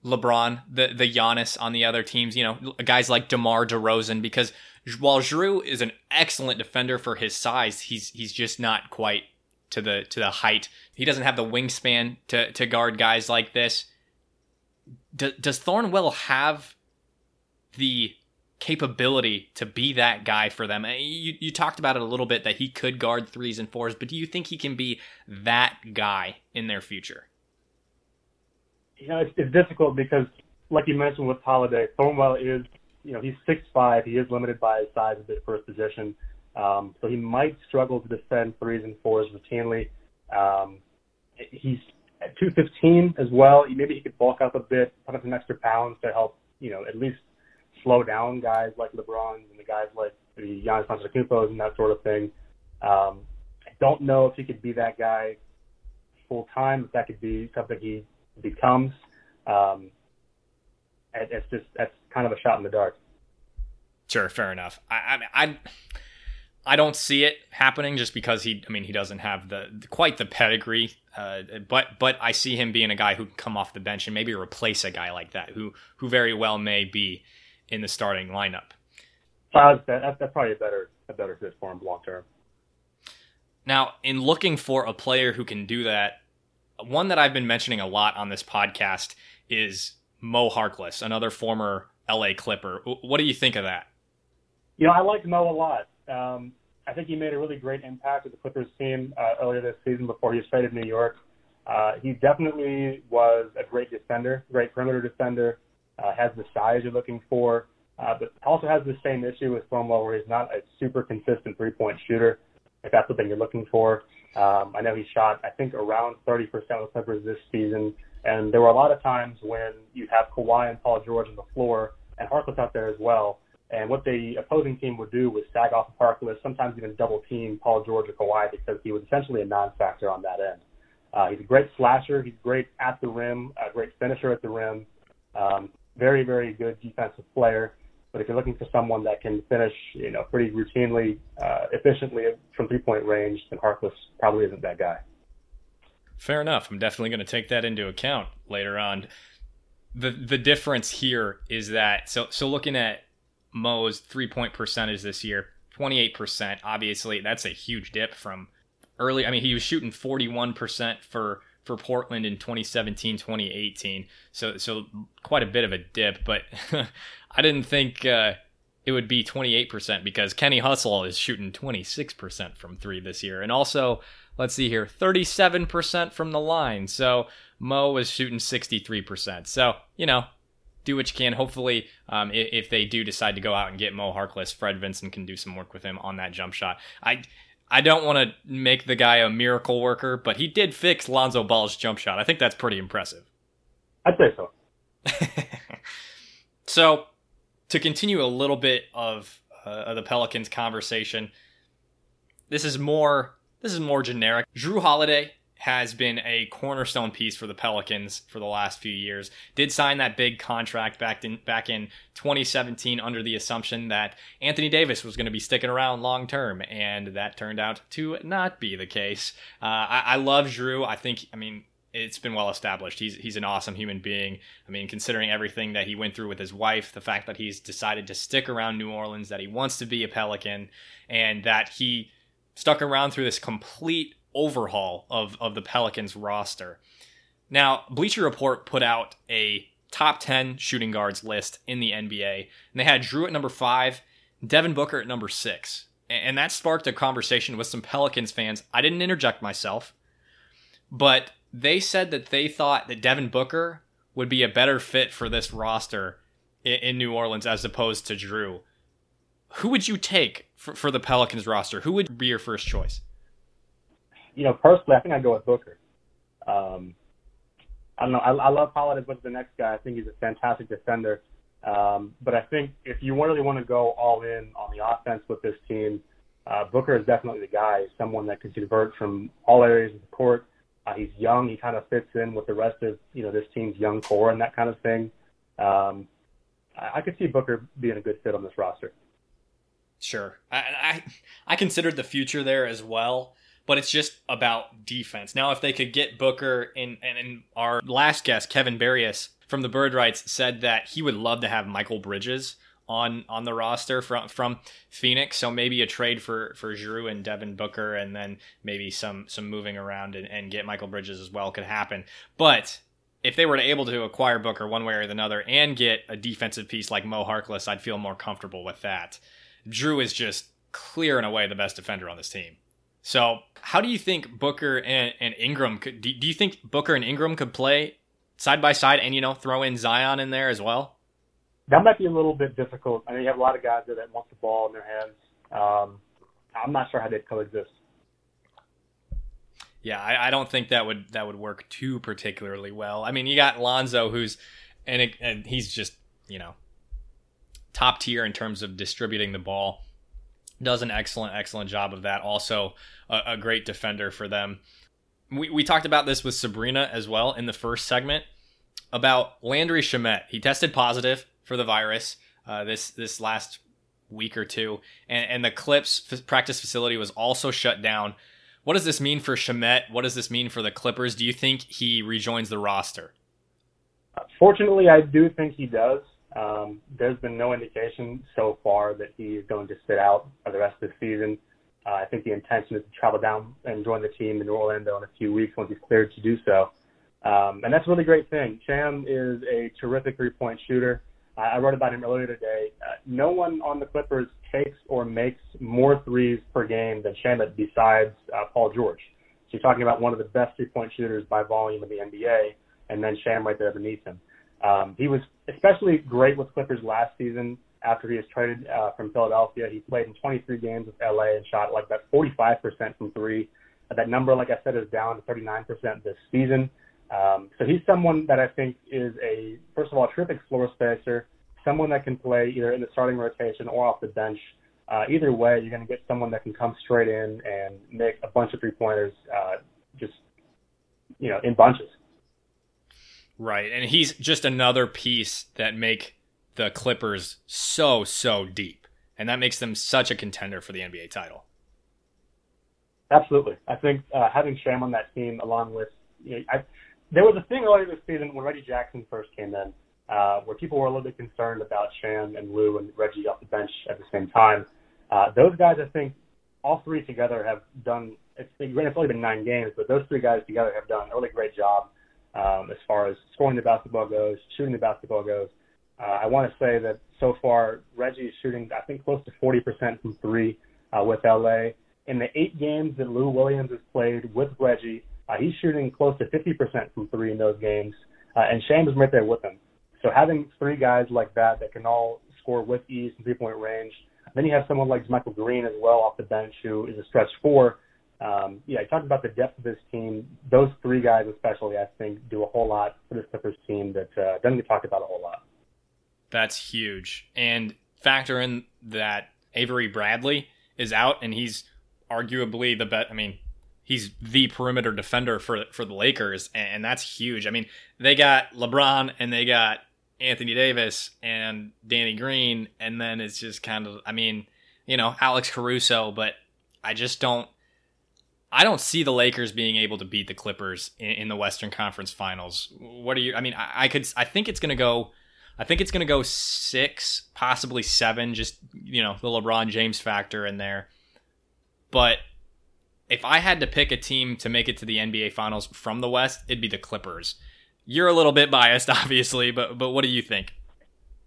LeBron, the the Giannis on the other teams. You know, guys like DeMar DeRozan, because while Jrue is an excellent defender for his size, he's he's just not quite to the to the height. He doesn't have the wingspan to to guard guys like this do, does Thornwell have the capability to be that guy for them? You, you talked about it a little bit that he could guard threes and fours, but do you think he can be that guy in their future? You know, it's, it's difficult because, like you mentioned with Holiday, Thornwell is, you know, he's six five. He is limited by his size a bit for his position. Um, so he might struggle to defend threes and fours routinely. Um, he's at 215 as well. Maybe he could bulk up a bit, put up some extra pounds to help, you know, at least slow down guys like LeBron and the guys like the Giannis Antetokounmpo and that sort of thing. Um, I don't know if he could be that guy full time. If that could be something he becomes. Um, it's just that's kind of a shot in the dark. Sure, fair enough. I, I, I I don't see it happening just because he, I mean, he doesn't have the quite the pedigree. Uh, but but I see him being a guy who can come off the bench and maybe replace a guy like that, who who very well may be in the starting lineup. Uh, that, that's probably a better a better fit for him long term. Now, in looking for a player who can do that, one that I've been mentioning a lot on this podcast is Mo Harkless, another former LA Clipper. What do you think of that? You know, I like Mo a lot. Um, I think he made a really great impact with the Clippers team uh, earlier this season before he was traded to New York. Uh, he definitely was a great defender, great perimeter defender, uh, has the size you're looking for, uh, but also has the same issue with Thornwell where he's not a super consistent three-point shooter, if that's something you're looking for. Um, I know he shot, I think, around 30% of the Clippers this season, and there were a lot of times when you have Kawhi and Paul George on the floor, and Harkless out there as well, and what the opposing team would do was sag off the Harkless, sometimes even double team Paul George or Kawhi because he was essentially a non-factor on that end. Uh, he's a great slasher. He's great at the rim, a great finisher at the rim. Um, very, very good defensive player. But if you're looking for someone that can finish, you know, pretty routinely, uh, efficiently from three-point range, then Harkless probably isn't that guy. Fair enough. I'm definitely going to take that into account later on. The the difference here is that so so looking at Mo's three point percentage this year, 28%. Obviously, that's a huge dip from early. I mean, he was shooting 41% for for Portland in 2017, 2018. So so quite a bit of a dip, but I didn't think uh, it would be 28% because Kenny Hustle is shooting 26% from 3 this year. And also, let's see here, 37% from the line. So Mo was shooting 63%. So, you know, do what you can. Hopefully, um, if, if, they do decide to go out and get Mo Harkless, Fred Vinson can do some work with him on that jump shot. I I don't want to make the guy a miracle worker, but he did fix Lonzo Ball's jump shot. I think that's pretty impressive. I'd say so. so, to continue a little bit of, uh, of the Pelicans conversation, this is more this is more generic. Jrue Holiday has been a cornerstone piece for the Pelicans for the last few years. Did sign that big contract back in back in 2017 under the assumption that Anthony Davis was going to be sticking around long term, and that turned out to not be the case. Uh, I, I love Jrue. I think, I mean, it's been well established. He's he's an awesome human being. I mean, considering everything that he went through with his wife, the fact that he's decided to stick around New Orleans, that he wants to be a Pelican, and that he stuck around through this complete overhaul of, of the Pelicans roster. Now, Bleacher Report put out a top 10 shooting guards list in the NBA, and they had Jrue at number five, Devin Booker at number six. And that sparked a conversation with some Pelicans fans. I didn't interject myself, but they said that they thought that Devin Booker would be a better fit for this roster in, New Orleans as opposed to Jrue. Who would you take for, for the Pelicans roster? Who would be your first choice? You know, personally, I think I'd go with Booker. Um, I don't know. I, I love Holiday, but the next guy, I think he's a fantastic defender. Um, but I think if you really want to go all in on the offense with this team, uh, Booker is definitely the guy. Someone that can convert from all areas of the court. Uh, he's young. He kind of fits in with the rest of you know this team's young core and that kind of thing. Um, I, I could see Booker being a good fit on this roster. Sure, I, I I considered the future there as well but it's just about defense. Now, if they could get Booker in, and our last guest, Kevin Barrios from the Bird Writes said that he would love to have Mikal Bridges on on the roster from from Phoenix. So maybe a trade for for Jrue and Devin Booker, and then maybe some some moving around and, and get Mikal Bridges as well could happen. But if they were able to acquire Booker one way or another and get a defensive piece like Mo Harkless, I'd feel more comfortable with that. Jrue is just clear and away the best defender on this team. So, how do you think Booker and, and Ingram could? Do, do you think Booker and Ingram could play side by side, and you know, throw in Zion in there as well? That might be a little bit difficult. I mean, you have a lot of guys there that want the ball in their hands. Um, I'm not sure how they'd coexist. Yeah, I, I, don't think that would that would work too particularly well. I mean, you got Lonzo, who's and it, and he's just you know top tier in terms of distributing the ball does an excellent, excellent job of that. Also, a, a great defender for them. We, we talked about this with Sabrina as well in the first segment about Landry Shamet. He tested positive for the virus uh, this this last week or two, and, and the Clips practice facility was also shut down. What does this mean for Shamet? What does this mean for the Clippers? Do you think he rejoins the roster? Fortunately, I do think he does. Um, there's been no indication so far that he is going to sit out for the rest of the season. Uh, I think the intention is to travel down and join the team in Orlando in a few weeks once he's cleared to do so. Um, and that's a really great thing. Sham is a terrific three-point shooter. Uh, I wrote about him earlier today. Uh, no one on the Clippers takes or makes more threes per game than Shamet besides uh, Paul George. So you're talking about one of the best three-point shooters by volume in the NBA, and then Sham right there beneath him. Um, he was especially great with Clippers last season after he was traded uh, from Philadelphia. He played in 23 games with LA and shot like about 45% from three. Uh, that number, like I said, is down to 39% this season. Um, so he's someone that I think is a, first of all, a terrific floor spacer, someone that can play either in the starting rotation or off the bench. Uh, either way, you're going to get someone that can come straight in and make a bunch of three pointers, uh, just you know, in bunches. Right. And he's just another piece that make the Clippers so, so deep. And that makes them such a contender for the NBA title. Absolutely. I think uh, having Sham on that team, along with, you know, I, there was a thing earlier this season when Reggie Jackson first came in, uh, where people were a little bit concerned about Sham and Lou and Reggie off the bench at the same time. Uh, those guys, I think, all three together have done. It's, it's only been nine games, but those three guys together have done a really great job um, as far as scoring the basketball goes, shooting the basketball goes. Uh, I want to say that so far Reggie is shooting, I think, close to 40% from three uh, with LA. In the eight games that Lou Williams has played with Reggie, uh, he's shooting close to 50% from three in those games, uh, and Sham is right there with him. So having three guys like that that can all score with ease from three-point range, then you have someone like JaMychal Green as well off the bench who is a stretch four um, yeah, I talked about the depth of this team. Those three guys, especially, I think, do a whole lot for this Clippers team that uh, doesn't get talked about a whole lot. That's huge. And factor in that Avery Bradley is out, and he's arguably the best. I mean, he's the perimeter defender for for the Lakers, and that's huge. I mean, they got LeBron and they got Anthony Davis and Danny Green, and then it's just kind of, I mean, you know, Alex Caruso, but I just don't. I don't see the Lakers being able to beat the Clippers in, in the Western Conference Finals. What are you? I mean, I, I could. I think it's going to go. I think it's going to go six, possibly seven. Just you know, the LeBron James factor in there. But if I had to pick a team to make it to the NBA Finals from the West, it'd be the Clippers. You're a little bit biased, obviously, but but what do you think?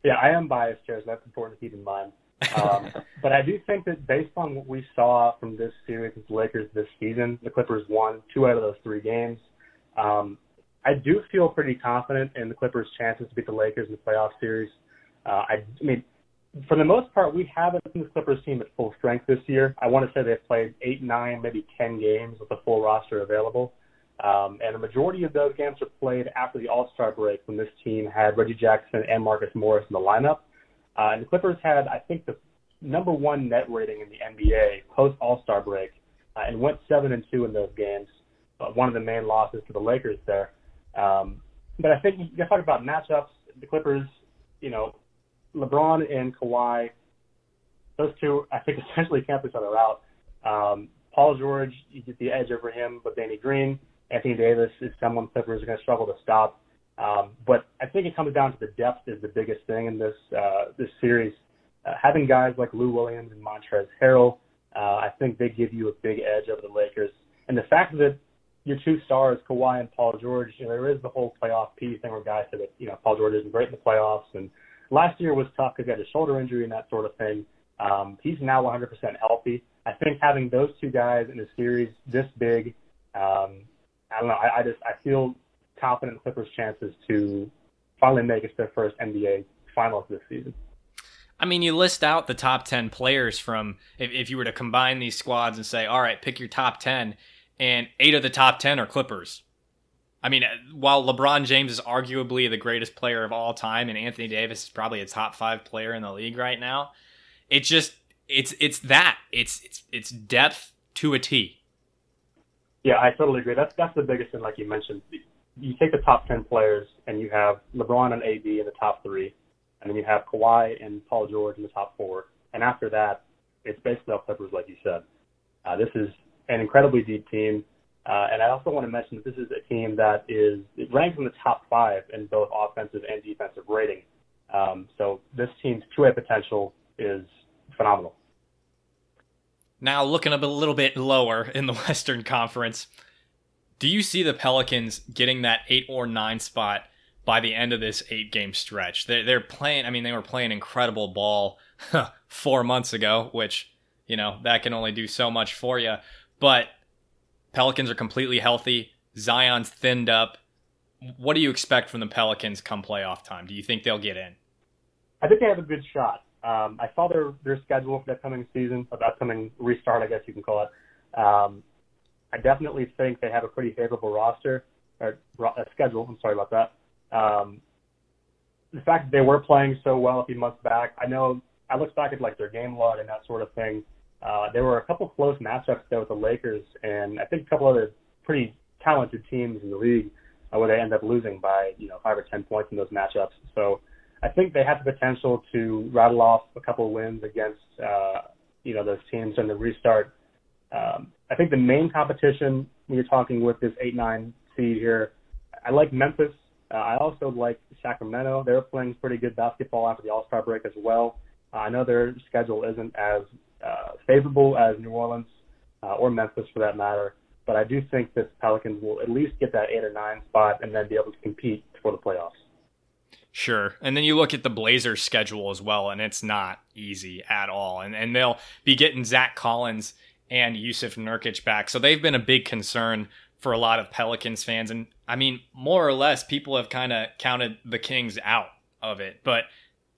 Yeah, I am biased, Jared. That's important to keep in mind. Um, but I do think that based on what we saw from this series with the Lakers this season, the Clippers won two out of those three games. Um, I do feel pretty confident in the Clippers' chances to beat the Lakers in the playoff series. Uh, I, I mean, for the most part, we haven't seen the Clippers team at full strength this year. I want to say they've played eight, nine, maybe ten games with the full roster available. Um, and the majority of those games are played after the All Star break when this team had Reggie Jackson and Marcus Morris in the lineup. Uh, and the Clippers had, I think, the number one net rating in the NBA post All Star break, uh, and went seven and two in those games. One of the main losses to the Lakers there. Um, but I think you talk about matchups. The Clippers, you know, LeBron and Kawhi, those two, I think, essentially cancel each other out. Um, Paul George, you get the edge over him, but Danny Green, Anthony Davis is someone Clippers are going to struggle to stop. Um, but I think it comes down to the depth is the biggest thing in this uh, this series. Uh, having guys like Lou Williams and Montrezl Harrell, uh, I think they give you a big edge over the Lakers. And the fact that your two stars, Kawhi and Paul George, you know, there is the whole playoff piece thing where guys say that you know Paul George isn't great in the playoffs, and last year was tough because he had a shoulder injury and that sort of thing. Um, he's now 100% healthy. I think having those two guys in a series this big, um, I don't know. I, I just I feel confident in Clippers' chances to finally make it to their first NBA Finals this season. I mean, you list out the top 10 players from, if, if you were to combine these squads and say, all right, pick your top 10, and eight of the top 10 are Clippers. I mean, while LeBron James is arguably the greatest player of all time, and Anthony Davis is probably a top five player in the league right now, it's just it's it's that it's it's it's depth to a T. Yeah, I totally agree. That's that's the biggest thing, like you mentioned. You take the top ten players, and you have LeBron and AD in the top three, and then you have Kawhi and Paul George in the top four, and after that, it's basically all Clippers, like you said. Uh, this is an incredibly deep team, uh, and I also want to mention that this is a team that is ranks in the top five in both offensive and defensive rating. Um, so this team's two-way potential is phenomenal. Now, looking a little bit lower in the Western Conference, do you see the Pelicans getting that eight or nine spot by the end of this eight game stretch? They're, they're playing, I mean, they were playing incredible ball four months ago, which, you know, that can only do so much for you. But Pelicans are completely healthy. Zion's thinned up. What do you expect from the Pelicans come playoff time? Do you think they'll get in? I think they have a good shot. Um, I saw their their schedule for the upcoming season, or the upcoming restart, I guess you can call it. Um, I definitely think they have a pretty favorable roster or uh, schedule. I'm sorry about that. Um, the fact that they were playing so well a few months back, I know I look back at like their game log and that sort of thing. Uh, there were a couple close matchups there with the Lakers, and I think a couple other pretty talented teams in the league uh, where they end up losing by you know five or ten points in those matchups. So I think they have the potential to rattle off a couple wins against uh, you know those teams in the restart. Um, I think the main competition when you're talking with this eight nine seed here, I like Memphis. Uh, I also like Sacramento. They're playing pretty good basketball after the All Star break as well. Uh, I know their schedule isn't as uh, favorable as New Orleans uh, or Memphis for that matter, but I do think that Pelicans will at least get that eight or nine spot and then be able to compete for the playoffs. Sure. And then you look at the Blazers schedule as well, and it's not easy at all. And and they'll be getting Zach Collins and Jusuf Nurkic back. So they've been a big concern for a lot of Pelicans fans. And I mean, more or less, people have kind of counted the Kings out of it. But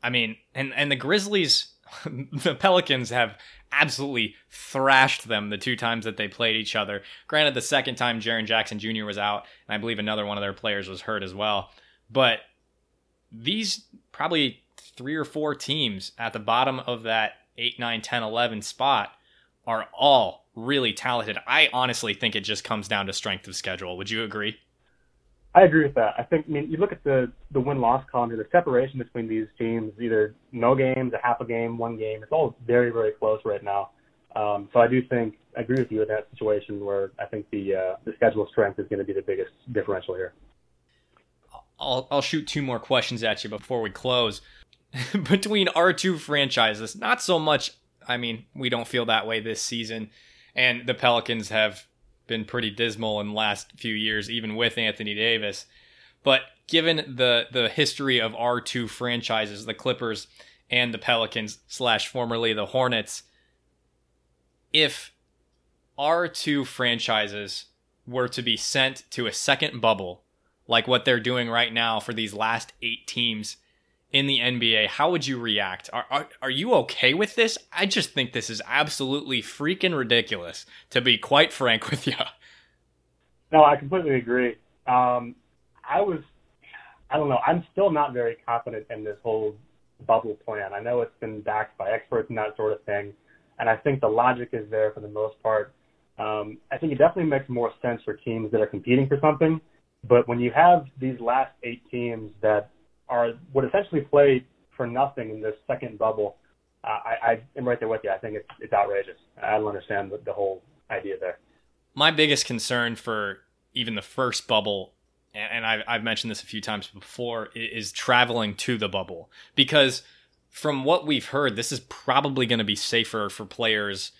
I mean, and, and the Grizzlies, the Pelicans have absolutely thrashed them the two times that they played each other. Granted, the second time Jaren Jackson Jr. was out, and I believe another one of their players was hurt as well. But these probably three or four teams at the bottom of that 8, 9, 10, 11 spot are all really talented. I honestly think it just comes down to strength of schedule. Would you agree? I agree with that. I think I mean you look at the the win loss column here, the separation between these teams, either no games, a half a game, one game, it's all very, very close right now. Um, so I do think I agree with you in that situation where I think the uh, the schedule strength is going to be the biggest differential here. I'll I'll shoot two more questions at you before we close. Between our two franchises, not so much. I mean, we don't feel that way this season, and the Pelicans have been pretty dismal in the last few years, even with Anthony Davis. But given the the history of our two franchises, the Clippers and the Pelicans slash formerly the Hornets, if our two franchises were to be sent to a second bubble like what they're doing right now for these last eight teams in the NBA, how would you react? Are, are, are you okay with this? I just think this is absolutely freaking ridiculous, to be quite frank with you. No, I completely agree. Um, I was, I don't know, I'm still not very confident in this whole bubble plan. I know it's been backed by experts and that sort of thing, and I think the logic is there for the most part. Um, I think it definitely makes more sense for teams that are competing for something but when you have these last eight teams that are would essentially play for nothing in this second bubble, uh, I, I am right there with you. I think it's it's outrageous. I don't understand the, the whole idea there. My biggest concern for even the first bubble, and I've, I've mentioned this a few times before, is traveling to the bubble because from what we've heard, this is probably going to be safer for players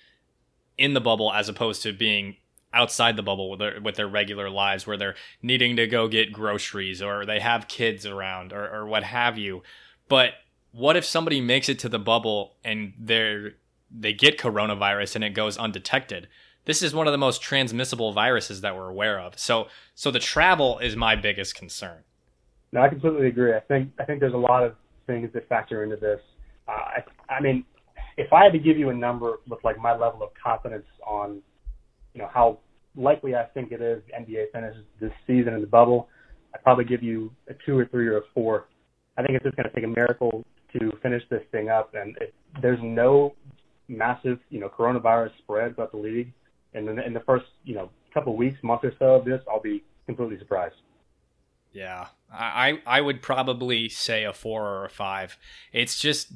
in the bubble as opposed to being outside the bubble with their with their regular lives where they're needing to go get groceries or they have kids around or, or what have you. But what if somebody makes it to the bubble and they're they get coronavirus and it goes undetected? This is one of the most transmissible viruses that we're aware of. So so the travel is my biggest concern. No i completely agree. I think i think there's a lot of things that factor into this. Uh, I, I mean if i had to give you a number with like my level of confidence on you know how likely I think it is NBA finishes this season in the bubble. I'd probably give you a two or three or a four. I think it's just going to take a miracle to finish this thing up, and if there's no massive, you know, coronavirus spread throughout the league, and in, in the first, you know, couple weeks, month or so of this, I'll be completely surprised. Yeah, I I would probably say a four or a five. It's just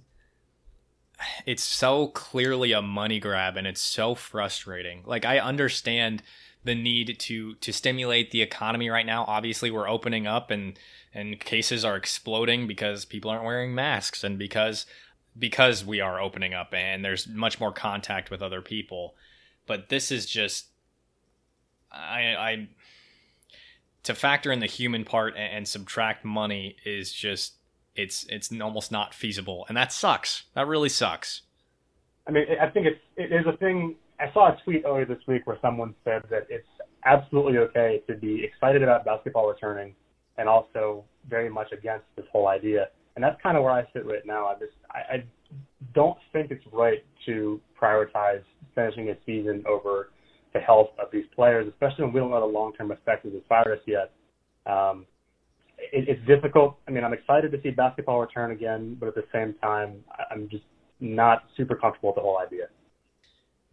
it's so clearly a money grab and it's so frustrating. Like I understand the need to to stimulate the economy right now. Obviously, we're opening up and and cases are exploding because people aren't wearing masks and because because we are opening up and there's much more contact with other people. But this is just I I to factor in the human part and, and subtract money is just it's it's almost not feasible, and that sucks. That really sucks. I mean, I think it's it is a thing. I saw a tweet earlier this week where someone said that it's absolutely okay to be excited about basketball returning, and also very much against this whole idea. And that's kind of where I sit right now. I just I, I don't think it's right to prioritize finishing a season over the health of these players, especially when we don't know the long-term effects of this virus yet. Um, it, it's difficult. I mean, I'm excited to see basketball return again, but at the same time, I'm just not super comfortable with the whole idea.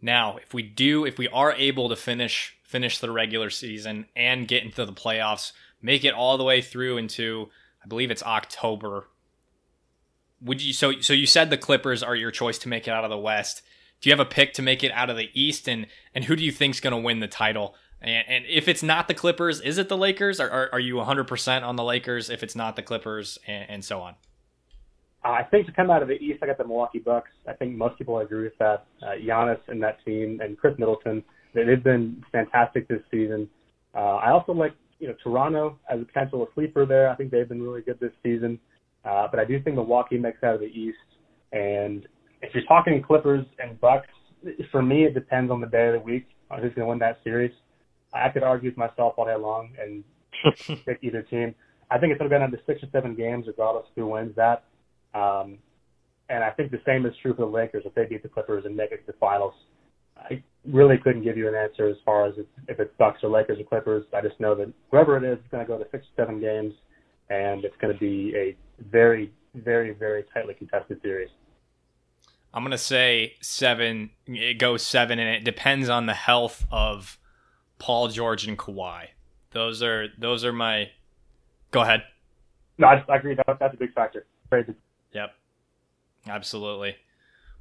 Now, if we do, if we are able to finish finish the regular season and get into the playoffs, make it all the way through into, I believe it's October. Would you so so you said the Clippers are your choice to make it out of the West. Do you have a pick to make it out of the East, and and who do you think's going to win the title? And, and if it's not the Clippers, is it the Lakers? Or are, are you 100% on the Lakers if it's not the Clippers and, and so on? Uh, I think to come out of the East, I got the Milwaukee Bucks. I think most people agree with that. Uh, Giannis and that team and Khris Middleton, they've been fantastic this season. Uh, I also like you know Toronto as a potential sleeper there. I think they've been really good this season. Uh, but I do think Milwaukee makes out of the East. And if you're talking Clippers and Bucks, for me it depends on the day of the week on who's going to win that series. I could argue with myself all day long and pick either team. I think it's going to down to six or seven games, regardless of who wins that. Um, and I think the same is true for the Lakers if they beat the Clippers and make it to the finals. I really couldn't give you an answer as far as if it's Bucks or Lakers or Clippers. I just know that whoever it is is going to go to six or seven games, and it's going to be a very, very, very tightly contested series. I'm gonna say seven. It goes seven, and it depends on the health of Paul George and Kawhi. Those are those are my. Go ahead. No, I, I agree. That, that's a big factor. Crazy. Yep. Absolutely.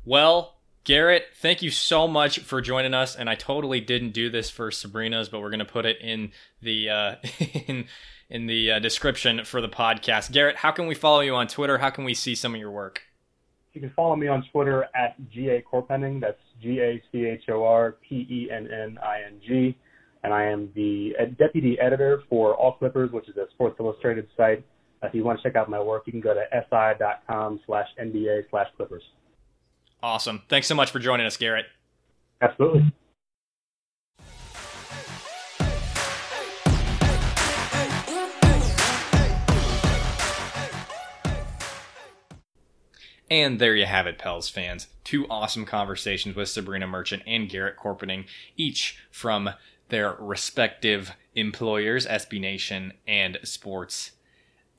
Well, Garrett, thank you so much for joining us. And I totally didn't do this for Sabrina's, but we're gonna put it in the uh, in in the uh, description for the podcast. Garrett, how can we follow you on Twitter? How can we see some of your work? You can follow me on Twitter at GA Chorpenning. That's G A C H O R P E N N I N G. And I am the deputy editor for All Clippers, which is a Sports Illustrated site. Uh, if you want to check out my work, you can go to si.com slash NBA slash Clippers. Awesome. Thanks so much for joining us, Garrett. Absolutely. And there you have it, Pels fans. Two awesome conversations with Sabrina Merchant and Garrett Chorpenning, each from their respective employers, SB Nation and Sports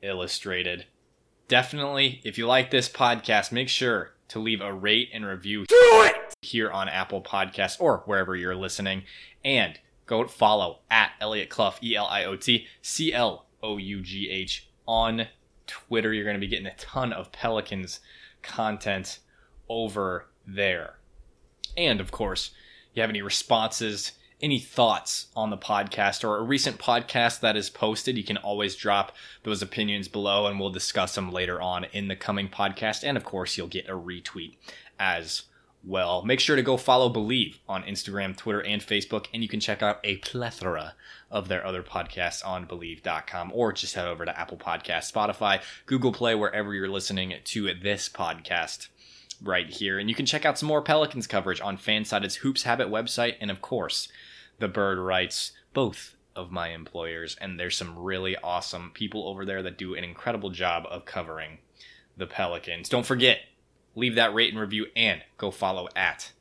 Illustrated. Definitely, if you like this podcast, make sure to leave a rate and review here on Apple Podcasts or wherever you're listening. And go follow at Eliot Clough, E L I O T C L O U G H on Twitter. You're going to be getting a ton of Pelicans content over there. And of course, you have any responses, any thoughts on the podcast or a recent podcast that is posted, you can always drop those opinions below and we'll discuss them later on in the coming podcast. And of course, you'll get a retweet as well. Make sure to go follow Believe on Instagram, Twitter, and Facebook, and you can check out a plethora of their other podcasts on Believe.com, or just head over to Apple Podcasts, Spotify, Google Play, wherever you're listening to this podcast right here. And you can check out some more Pelicans coverage on Fansided's Hoops Habit website, and of course, the Bird Writes both of my employers, and there's some really awesome people over there that do an incredible job of covering the Pelicans. Don't forget, leave that rate and review and go follow at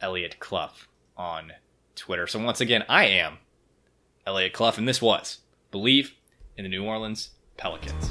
Eliot Clough on Twitter. So once again, I am Eliot Clough, and this was Believe in the New Orleans Pelicans.